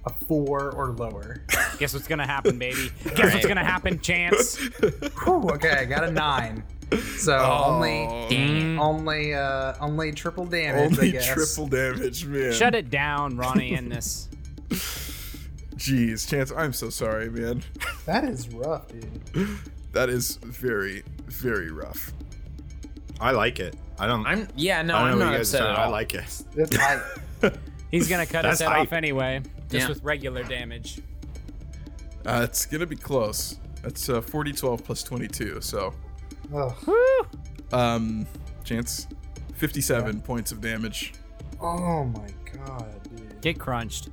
a four or lower. Guess what's gonna happen, baby? Guess what's gonna happen, Chance? Whew, okay, I got a nine. So only Dang only uh only triple damage. I Only guess. triple damage, man. Shut it down, Ronnie. In this. Jeez, Chance, I'm so sorry, man. That is rough, dude. That is very, very rough. I like it. I don't. I'm yeah, no, I don't I'm know not you guys are upset saying. at I like it. It's, I, He's gonna cut his head hype. off anyway, just Yeah. with regular damage. Uh, it's gonna be close. That's uh, 40, 12 plus 22. So, ugh. um, Chance, 57 points of damage. Oh my god, dude. Get crunched.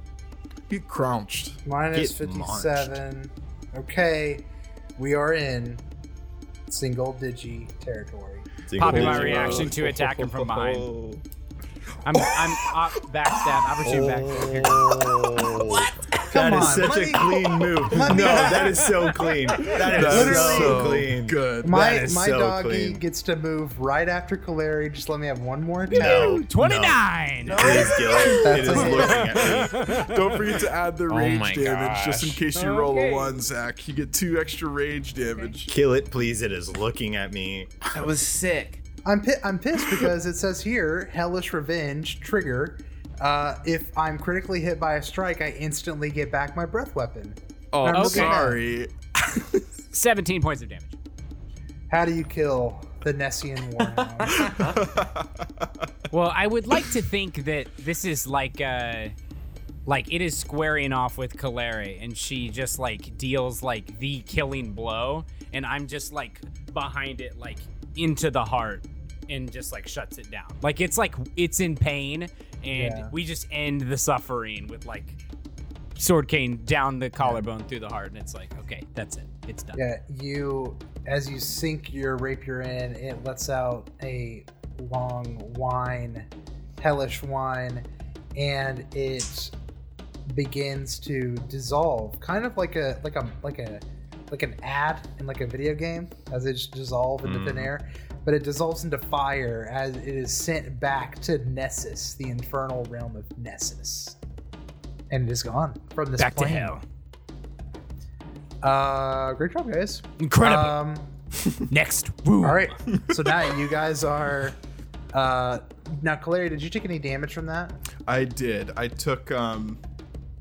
Get crouched. Minus Get 57. Okay, we are in single digi territory. Popping my Single- reaction to attack him from behind. I'm I'm up, backstab, opportunity backstab. Oh. That Come is on, such let a me- clean move. No, that is so clean. That is That is so so clean. good. My is my so doggy clean. gets to move right after Kaleri. Just let me have one more attack. No, Twenty nine. Please, Gil. It That's is looking at me. Don't forget to add the Oh rage my damage just in case you roll a one, Zach. You get two extra rage damage. Kill it, please. It is looking at me. That was sick. I'm pi- I'm pissed because it says here hellish revenge trigger. Uh, if I'm critically hit by a strike, I instantly get back my breath weapon. Oh, I'm I'm looking at- sorry. Seventeen points of damage. How do you kill the Nessian Warhound? Well, I would like to think that this is like uh like it is squaring off with Kalere and she just like deals like the killing blow and I'm just like behind it like into the heart and just like shuts it down. Like it's like it's in pain and Yeah. we just end the suffering with like sword cane down the collarbone through the heart and it's like okay, that's it. It's done. yeah, you as you sink your rapier in, it lets out a long whine, hellish whine, and it begins to dissolve, kind of like a like a like a like an ad in like a video game, as it just dissolves into thin mm. air. But it dissolves into fire as it is sent back to Nessus, the infernal realm of Nessus, and it is gone from this Back to hell. Uh, great job, guys. Incredible. Um, Next. Woo. all right, so now you guys are. Uh, now, Caleri, did you take any damage from that? I did. I took um,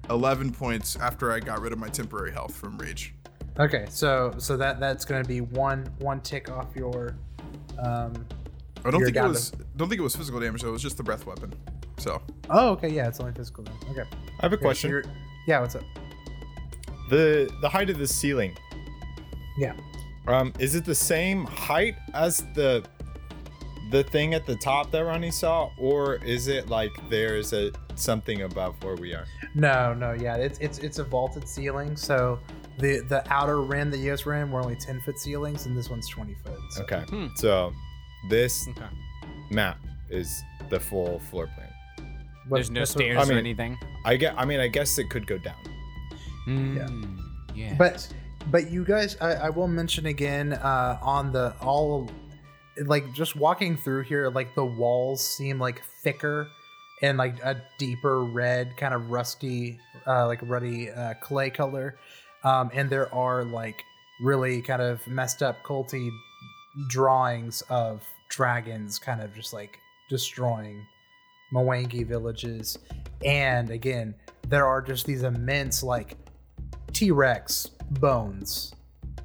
11 points after I got rid of my temporary health from rage. Okay, so so that that's going to be one one tick off your. Um, I don't You're think it down was. Don't think it was physical damage though. It was just the breath weapon. So oh, okay, yeah, it's only physical. Then. Okay. I have a Okay, question. you're- yeah, what's up? The the height of the ceiling. Yeah. Um, is it the same height as the the thing at the top that Ronnie saw, or is it like there's a something above where we are? No, no, yeah, it's it's it's a vaulted ceiling. So the the outer rim that you guys were in were only ten foot ceilings, and this one's twenty foot. So. Okay, Hmm. so this Okay. map is the full floor plan. What- There's no that's what- stairs I mean- or anything. I get. I mean, I guess it could go down. Mm, yeah. But but you guys, I, I will mention again uh, on the all, like just walking through here, like the walls seem like thicker and like a deeper red, kind of rusty, uh, like ruddy uh, clay color, um, and there are like really kind of messed up culty drawings of dragons, kind of just like destroying Mwangi villages, and again, there are just these immense like T-Rex bones.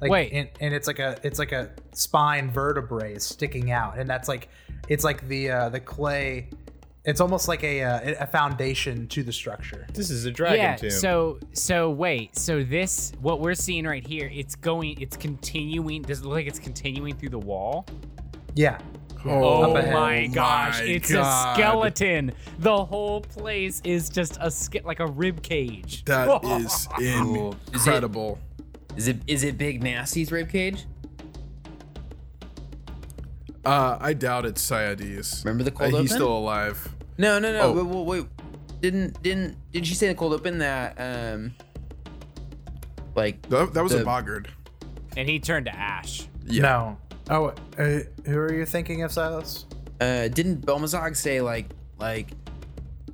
Like, Wait. and, and it's like a it's like a spine vertebrae sticking out, and that's like it's like the uh, the clay. It's almost like a uh, a foundation to the structure. This is a dragon yeah. tomb. So so wait. So this what we're seeing right here. It's going. It's continuing. Does it look like it's continuing through the wall? Yeah, Oh Up ahead. my gosh! my it's God. a skeleton. The whole place is just a ske- like a rib cage. that is incredible. Is it is it Big Nasty's rib cage? Uh, I doubt it's Sayadis. Remember the cold uh, He's open? still alive. No, no, no. Oh. Wait, wait, wait. Didn't didn't didn't she say in the cold open that um like That, that was The- a boggard. And he turned to ash. Yeah. No. Oh, uh, who are you thinking of, Silas? uh didn't Belmazog say like like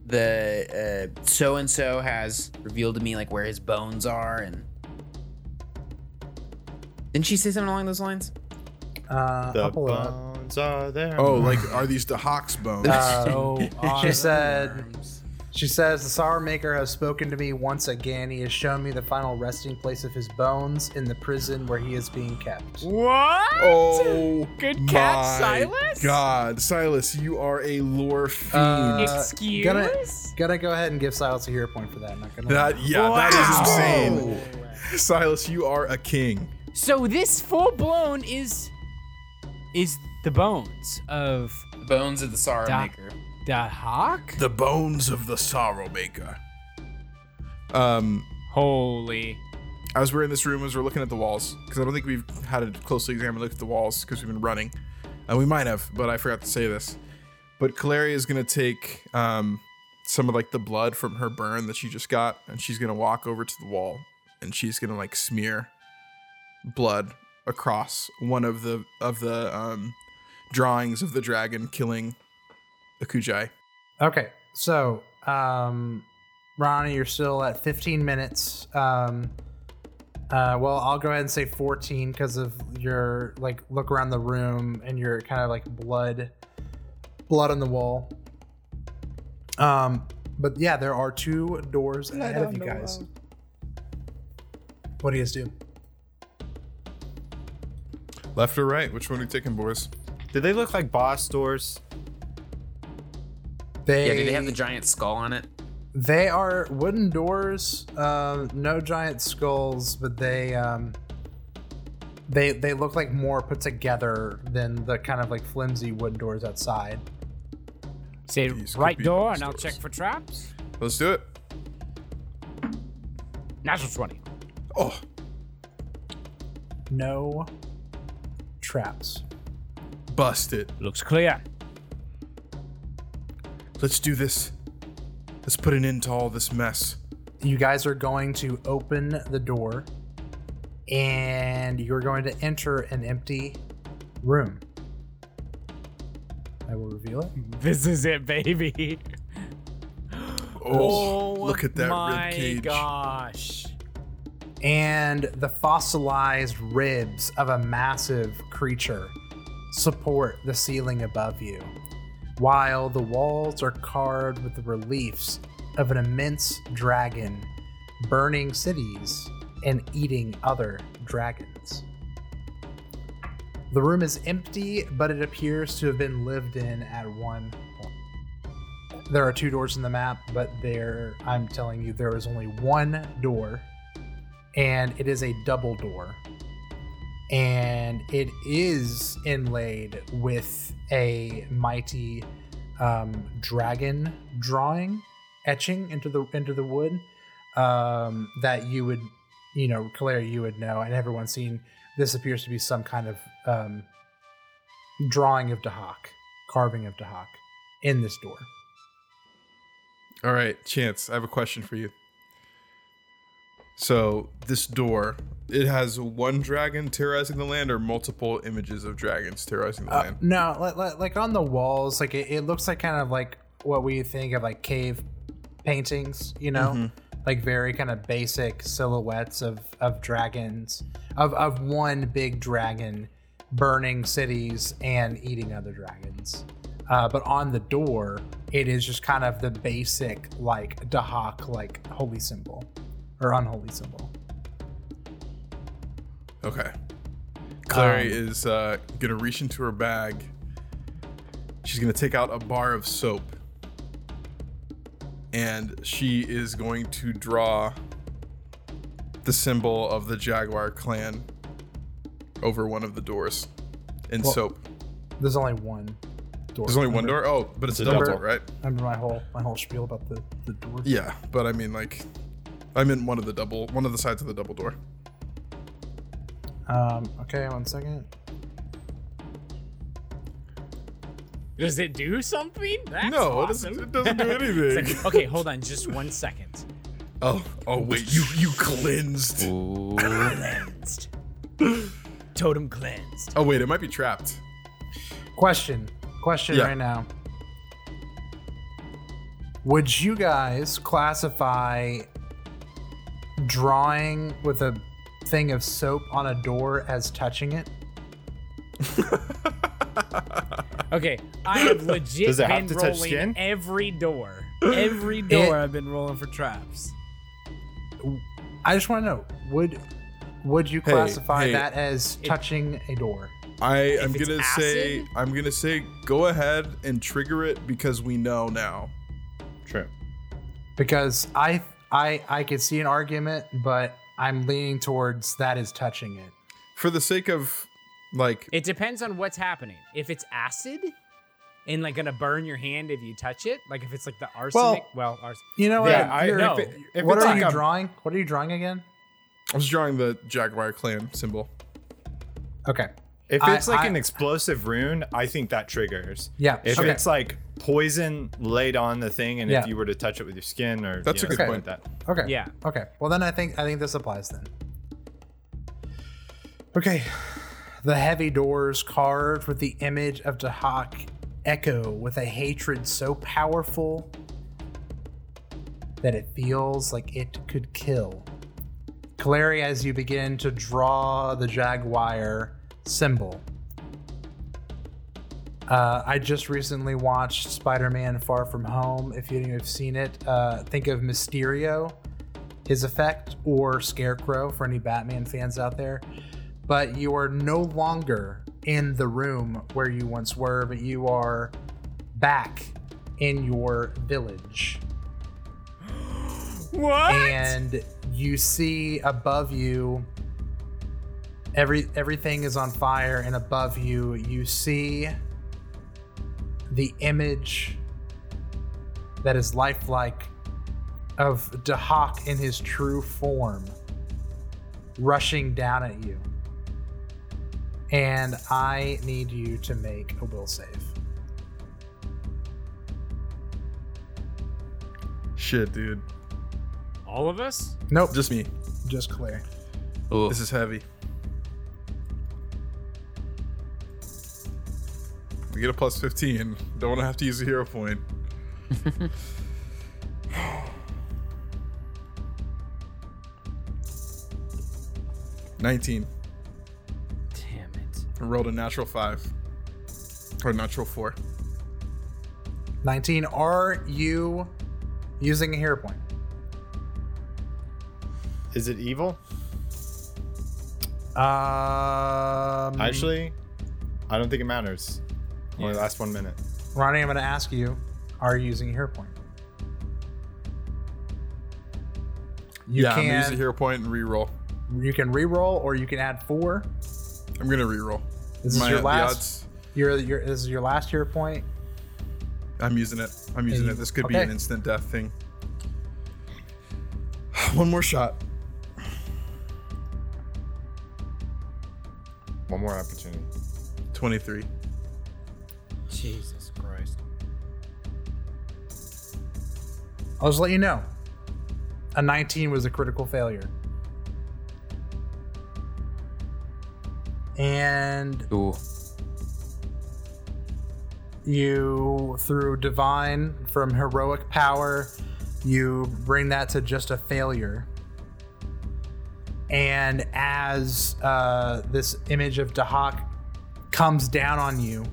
the uh so and so has revealed to me like where his bones are and didn't she say something along those lines? Uh, the I'll pull it up. Bones are there. Oh, like are these the Hawk's bones? Uh, So she said, she says, the Sorrow Maker has spoken to me once again. He has shown me the final resting place of his bones in the prison where he is being kept. What? oh, Good catch, my Silas. God, Silas, you are a lore fiend. Uh, Excuse? Gonna, gonna go ahead and give Silas a hero point for that. I'm not gonna. that yeah, that is Wow. insane. Silas, you are a king. So this full blown is is the bones of Bones of the Sorrow Doc- Maker. the hawk. The bones of the Sorrow Maker. Um, Holy. as we're in this room, as we're looking at the walls, because I don't think we've had a closely examined look at the walls because we've been running. And we might have, but I forgot to say this. But Caleria is gonna take um, some of like the blood from her burn that she just got, and she's gonna walk over to the wall, and she's gonna like smear blood across one of the of the um, drawings of the dragon killing Akujai. Okay, so um, Ronnie, you're still at 15 minutes. Um, uh, well, I'll go ahead and say 14 because of your like look around the room and your kind of like blood, blood on the wall. Um, but yeah, there are two doors ahead of you guys. What do you guys do? Left or right? Which one are you taking, boys? Did they look like boss doors? They Yeah, do they have the giant skull on it? They are wooden doors, um, no giant skulls, but they um, they they look like more put together than the kind of like flimsy wooden doors outside. Say These right door, boss and I'll check for traps. Let's do it. Natural twenty. Oh, No traps. bust it. Looks clear. Let's do this. Let's put an end to all this mess. You guys are going to open the door and you're going to enter an empty room. I will reveal it. This is it, baby. Oh, look at that oh my rib cage. gosh. And the fossilized ribs of a massive creature support the ceiling above you, while the walls are carved with the reliefs of an immense dragon burning cities and eating other dragons. The room is empty, but it appears to have been lived in at one point. There are two doors in the map, but there, I'm telling you, there is only one door and it is a double door and it is inlaid with a mighty um, dragon drawing etching into the into the wood um, that you would you know Claire you would know and everyone's seen this appears to be some kind of um, drawing of Dahak carving of Dahak in this door All right, Chance, I have a question for you. So, this door, it has one dragon terrorizing the land or multiple images of dragons terrorizing the Uh, land? no, like, like, like on the walls, like it, it looks like kind of like what we think of like cave paintings, you know, like very kind of basic silhouettes of of dragons, of of one big dragon burning cities and eating other dragons. Uh, but on the door, it is just kind of the basic like Dahak like holy symbol or unholy symbol. Okay. Clary Um, is uh, gonna reach into her bag. She's gonna take out a bar of soap, and she is going to draw the symbol of the Jaguar clan over one of the doors in Well- soap. There's only one door. There's only one door. Oh, but it's, It's a double. door, right? Remember my whole my whole spiel about the the door. Yeah, but I mean, like, I'm in one of the double, one of the sides of the double door. Um. Okay. One second. Does it do something? That's no, it doesn't, it doesn't do anything. like, okay, hold on, just one second. oh, oh wait, you you cleansed. Cleansed. Totem cleansed. Oh wait, it might be trapped. Question. Question Yeah. right now. Would you guys classify drawing with a thing of soap on a door as touching it? Okay, I have legit Does it have been to touch rolling skin? every door. Every door It- I've been rolling for traps. I just want to know would would you classify hey. that as touching a door? I am it's gonna say acid? I'm gonna say go ahead and trigger it because we know now. True. Because I I I could see an argument, but I'm leaning towards that is touching it. For the sake of like It depends on what's happening. If it's acid and like gonna burn your hand if you touch it, like if it's like the arsenic, well, ars- You know what? Yeah, I, You're- if, it, if what are like you a- drawing? What are you drawing again? I was drawing the Jaguar clan symbol. Okay. If I- it's like I- an explosive rune, I think that triggers. Yeah, If okay. it's like poison laid on the thing, and Yeah. if you were to touch it with your skin or That's you a good something point. like that. Okay. Yeah. Okay. Well, then I think I think this applies then. Okay. The heavy doors carved with the image of Dahak echo with a hatred so powerful that it feels like it could kill. Clary, as you begin to draw the Jaguar symbol. Uh, I just recently watched Spider Man Far From Home. If you have seen it, uh, think of Mysterio, his effect, or Scarecrow for any Batman fans out there. But you are no longer in the room where you once were, but you are back in your village. what? and you see above you every everything is on fire and above you you see the image that is lifelike of Dahak in his true form rushing down at you and I need you to make a will save. Shit, dude. All of us? Nope, Just me. just Claire. Ooh. This is heavy. We get a plus 15. Don't want to have to use a hero point. Nineteen. Damn it. I rolled a natural five. Or natural four. 19. Are you using a hero point? Is it evil? Um, Actually, I don't think it matters. Only last one minute. Ronnie, I'm going to ask you: Are you using a hero point? You yeah, can I'm gonna use a hero point and re-roll. you can re-roll or you can add four. I'm gonna re-roll. This is your last. odds- Your, your this is your last hero point. I'm using it. I'm using you- it. This could be an instant death thing. One more shot. One more opportunity. 23. Jesus Christ. I'll just let you know. A 19 was a critical failure. And Ooh. you, through divine from heroic power, you bring that to just a failure. And as uh, this image of Dahak comes down on you,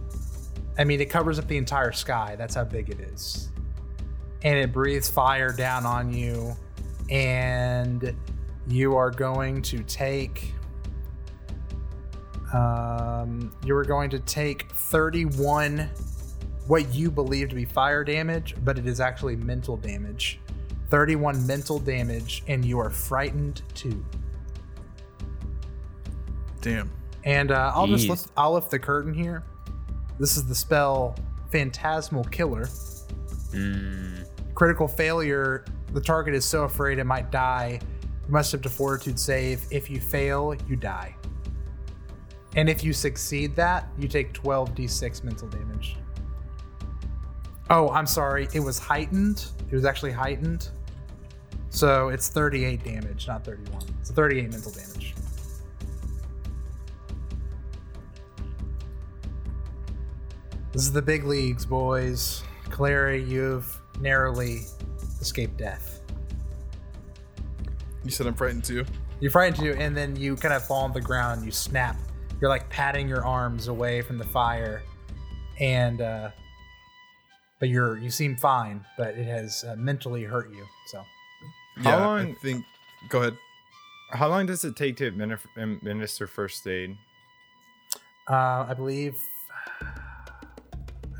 I mean, it covers up the entire sky. That's how big it is. And it breathes fire down on you. And you are going to take. Um, you are going to take 31 what you believe to be fire damage, but it is actually mental damage. 31 mental damage, and you are frightened too. Damn. And uh, I'll just lift, I'll lift the curtain here. This is the spell Phantasmal Killer. Mm. Critical failure. The target is so afraid it might die. You must have to fortitude save. If you fail, you die. And if you succeed that, you take 12d6 mental damage. Oh, I'm sorry. It was heightened. It was actually heightened. So it's 38 damage, not 31. It's 38 mental damage. This is the big leagues, boys. Clary, you've narrowly escaped death. You said I'm frightened too. You're frightened too, and then you kind of fall on the ground. You snap. You're like patting your arms away from the fire, and uh, but you're you seem fine, but it has uh, mentally hurt you. So How yeah, long- I think. Go ahead. How long does it take to administer, administer first aid? uh, I believe.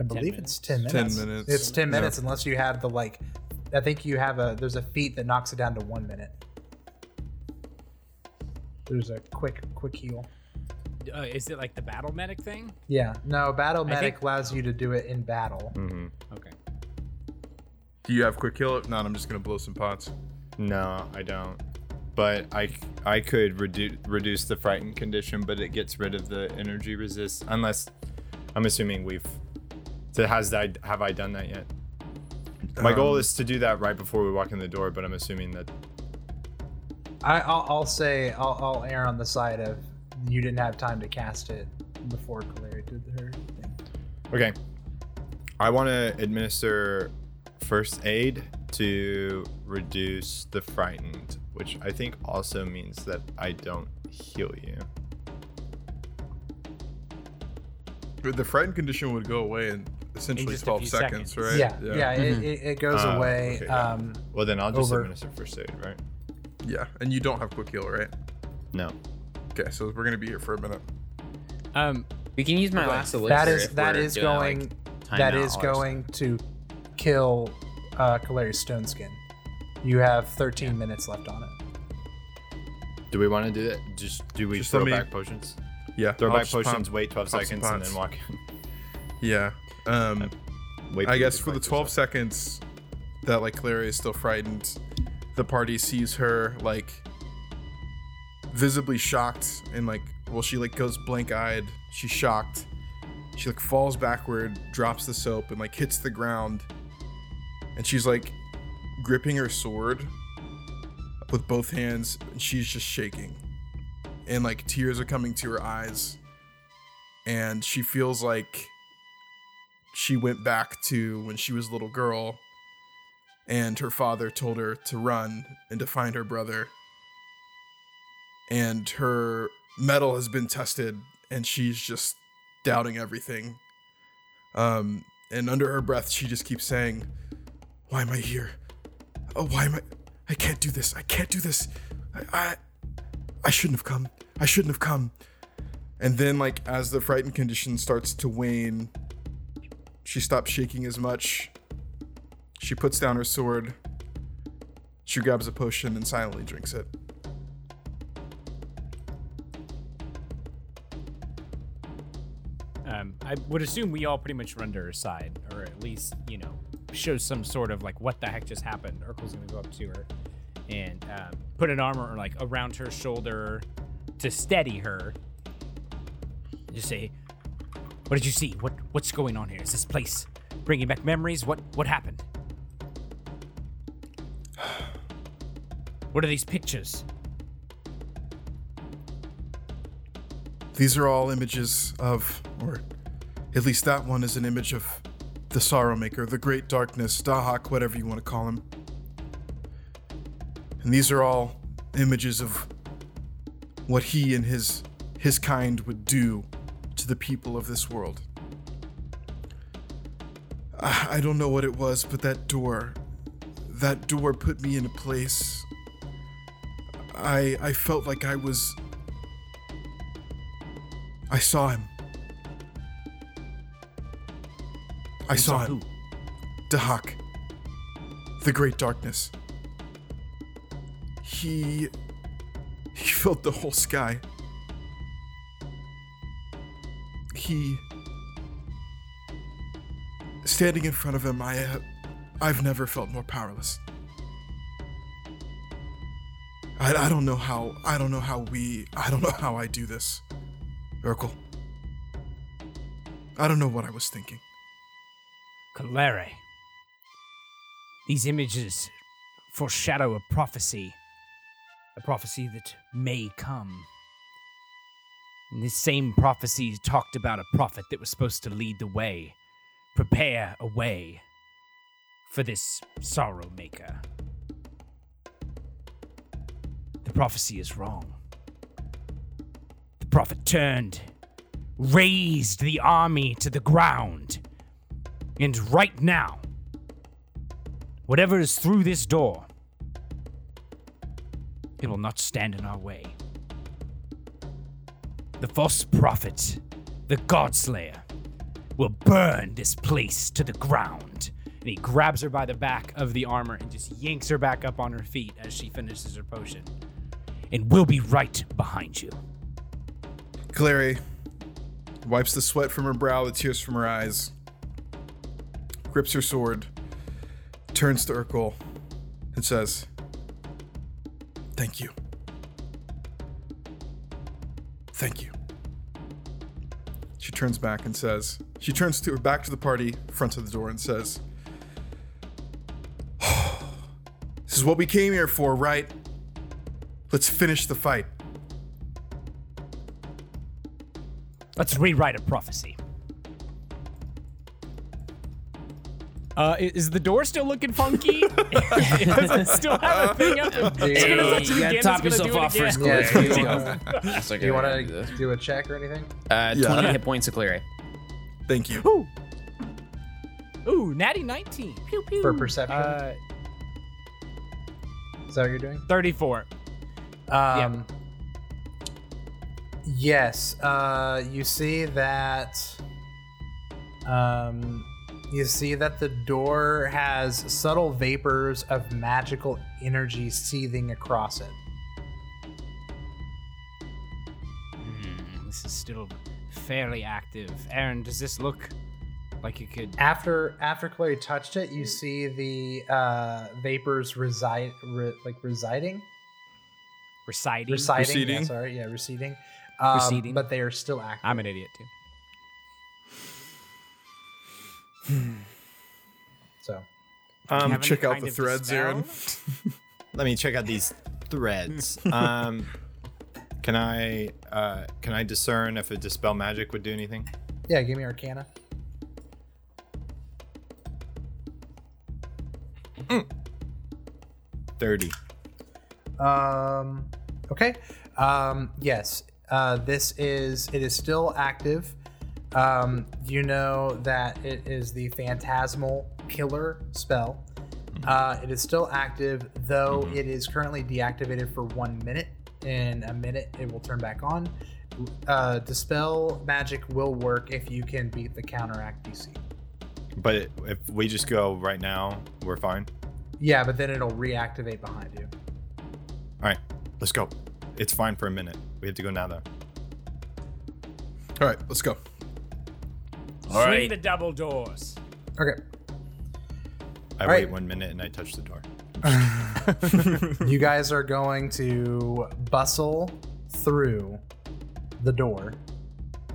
I believe it's ten minutes. minutes. 10 minutes. It's ten Yeah. minutes, unless you have the like. I think you have a. There's a feat that knocks it down to one minute. There's a quick quick heal. Uh, is it like the battle medic thing? Yeah. No, battle I medic think- allows you to do it in battle. Mm-hmm. Okay. Do you have quick heal? If not, I'm just gonna blow some pots. No, I don't. But I I could reduce reduce the frightened condition, but it gets rid of the energy resist. Unless, I'm assuming we've. So has that have I done that yet? My goal Um, is to do that right before we walk in the door, but I'm assuming that. I, I'll, I'll say I'll, I'll err on the side of you didn't have time to cast it before Kaleri did her thing. Okay. I want to administer first aid to reduce the frightened, which I think also means that I don't heal you. The frightened condition would go away in essentially just 12 seconds, seconds. right? Yeah, yeah, It, it, it goes Ah, away. okay, yeah. um, Well, then I'll just Over. administer first aid, right? Yeah. And you don't have quick heal, right? No. Okay, so we're gonna be here for a minute. Um, We can use my last elixir. that is if that we're is doing, like, going time that out is or going to kill uh, Kaleri's stone skin. You have 13 minutes left on it. Do we want to do that? Just do we Just throw me- back potions? Yeah. Throw I'll back potions, pump- wait 12 seconds, and then walk in. Yeah. Um, Wait I guess for the 12 yourself. seconds that like Clary is still frightened, the party sees her like visibly shocked and like well she like goes blank eyed. She's shocked. She like falls backward, drops the soap and like hits the ground. And she's like gripping her sword with both hands, and she's just shaking. And like tears are coming to her eyes. And she feels like she went back to when she was a little girl and her father told her to run and to find her brother. And her mettle has been tested and she's just doubting everything. Um, and under her breath, she just keeps saying, Why am I here? Oh, why am I? I can't do this. I can't do this. I, I, I shouldn't have come. I shouldn't have come. And then, like, as the frightened condition starts to wane, she stops shaking as much. She puts down her sword. She grabs a potion and silently drinks it. Um, I would assume we all pretty much run to her side, or at least, you know, show some sort of like, what the heck just happened? Urkel's gonna go up to her and um, put an armor like around her shoulder to steady her. Just say, "What did you see? What what's going on here? Is this place bringing back memories? What what happened? What are these pictures? These are all images of, or at least that one is an image of the Sorrow Maker, the Great Darkness, Dahak, whatever you want to call him. And these are all images of what he and his his kind would do to the people of this world. I, don't know what it was, but that door, that door put me in a place. I I felt like I was I saw him. I saw, saw him. Dahak. The Great Darkness. He. He filled the whole sky. He. Standing in front of him, I. Uh, I've never felt more powerless. I, I don't know how. I don't know how we. I don't know how I do this. Urkel. I don't know what I was thinking. Calere. These images foreshadow a prophecy, a prophecy that may come. And this same prophecy talked about a prophet that was supposed to lead the way, prepare a way for this sorrow maker. The prophecy is wrong. The prophet turned, razed the army to the ground. And right now, whatever is through this door, it will not stand in our way. The false prophet, the Godslayer, will burn this place to the ground. And he grabs her by the back of the armor and just yanks her back up on her feet as she finishes her potion. And we'll be right behind you. Clary wipes the sweat from her brow, the tears from her eyes, grips her sword, turns to Urkel, and says, Thank you. Thank you. She turns back and says, She turns to her back to the party, front of the door, and says, This is what we came here for, right? Let's finish the fight. Let's rewrite a prophecy. Uh, is the door still looking funky? Does it still have a thing up? It's gonna Hey, touch it you again, top it's yourself gonna off do it first, again. Claire. Yeah, do you Go. wanna- Do you want can do to do a check or anything? Uh, Yeah. 20 hit points to Clary. Thank you. Ooh. Ooh, natty 19. Pew, pew. For perception? Uh, Is that what you're doing? 34. Um, Yes. Uh, you see that. Um, you see that the door has subtle vapors of magical energy seething across it. Hmm, this is still fairly active. Aaron, does this look like it could. After after Clary touched it, you see the uh, vapors reside re, like residing, Receding. residing. Yeah, Receding? sorry, yeah, receding. Um, Receding. but they are still active. I'm an idiot too. so Um, Have any check out the threads. Aaron. let me check out these threads. um, can I uh, can I discern if a dispel magic would do anything? Yeah, give me Arcana. Thirty. Um, okay. Um, yes. Uh, this is it is still active. Um, you know that it is the phantasmal killer spell. Uh, it is still active, though it is currently deactivated for one minute. In a minute, it will turn back on. Uh, dispel magic will work if you can beat the counteract DC. But if we just go right now, we're fine. Yeah, but then it'll reactivate behind you. All right, let's go. It's fine for a minute. We have to go now, though. All right, let's go. Swing right. the double doors. Okay. I All wait right. one minute and I touch the door. you guys are going to bustle through the door.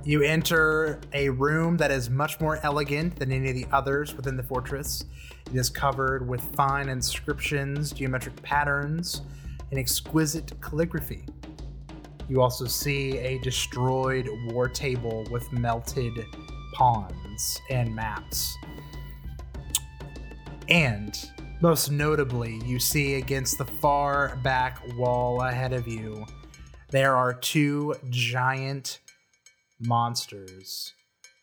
You enter a room that is much more elegant than any of the others within the fortress. It is covered with fine inscriptions, geometric patterns, and exquisite calligraphy. You also see a destroyed war table with melted pawns and maps. And most notably, you see against the far back wall ahead of you, there are two giant monsters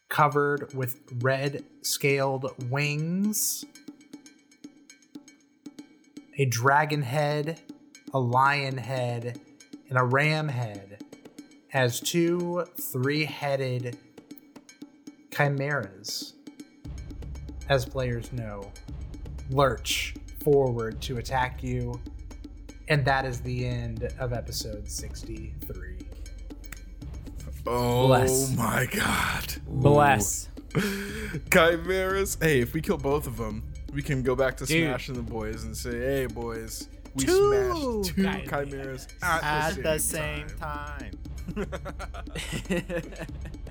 covered with red scaled wings, a dragon head, a lion head, and a ram head, as two three headed chimeras, as players know, lurch forward to attack you. And that is the end of episode 63. Oh Bless. my god. Bless. Chimeras. Hey, if we kill both of them, we can go back to Dude. smashing the boys and say, "Hey, boys, we Two smashed two chimeras. chimeras at, At the the same same time." time.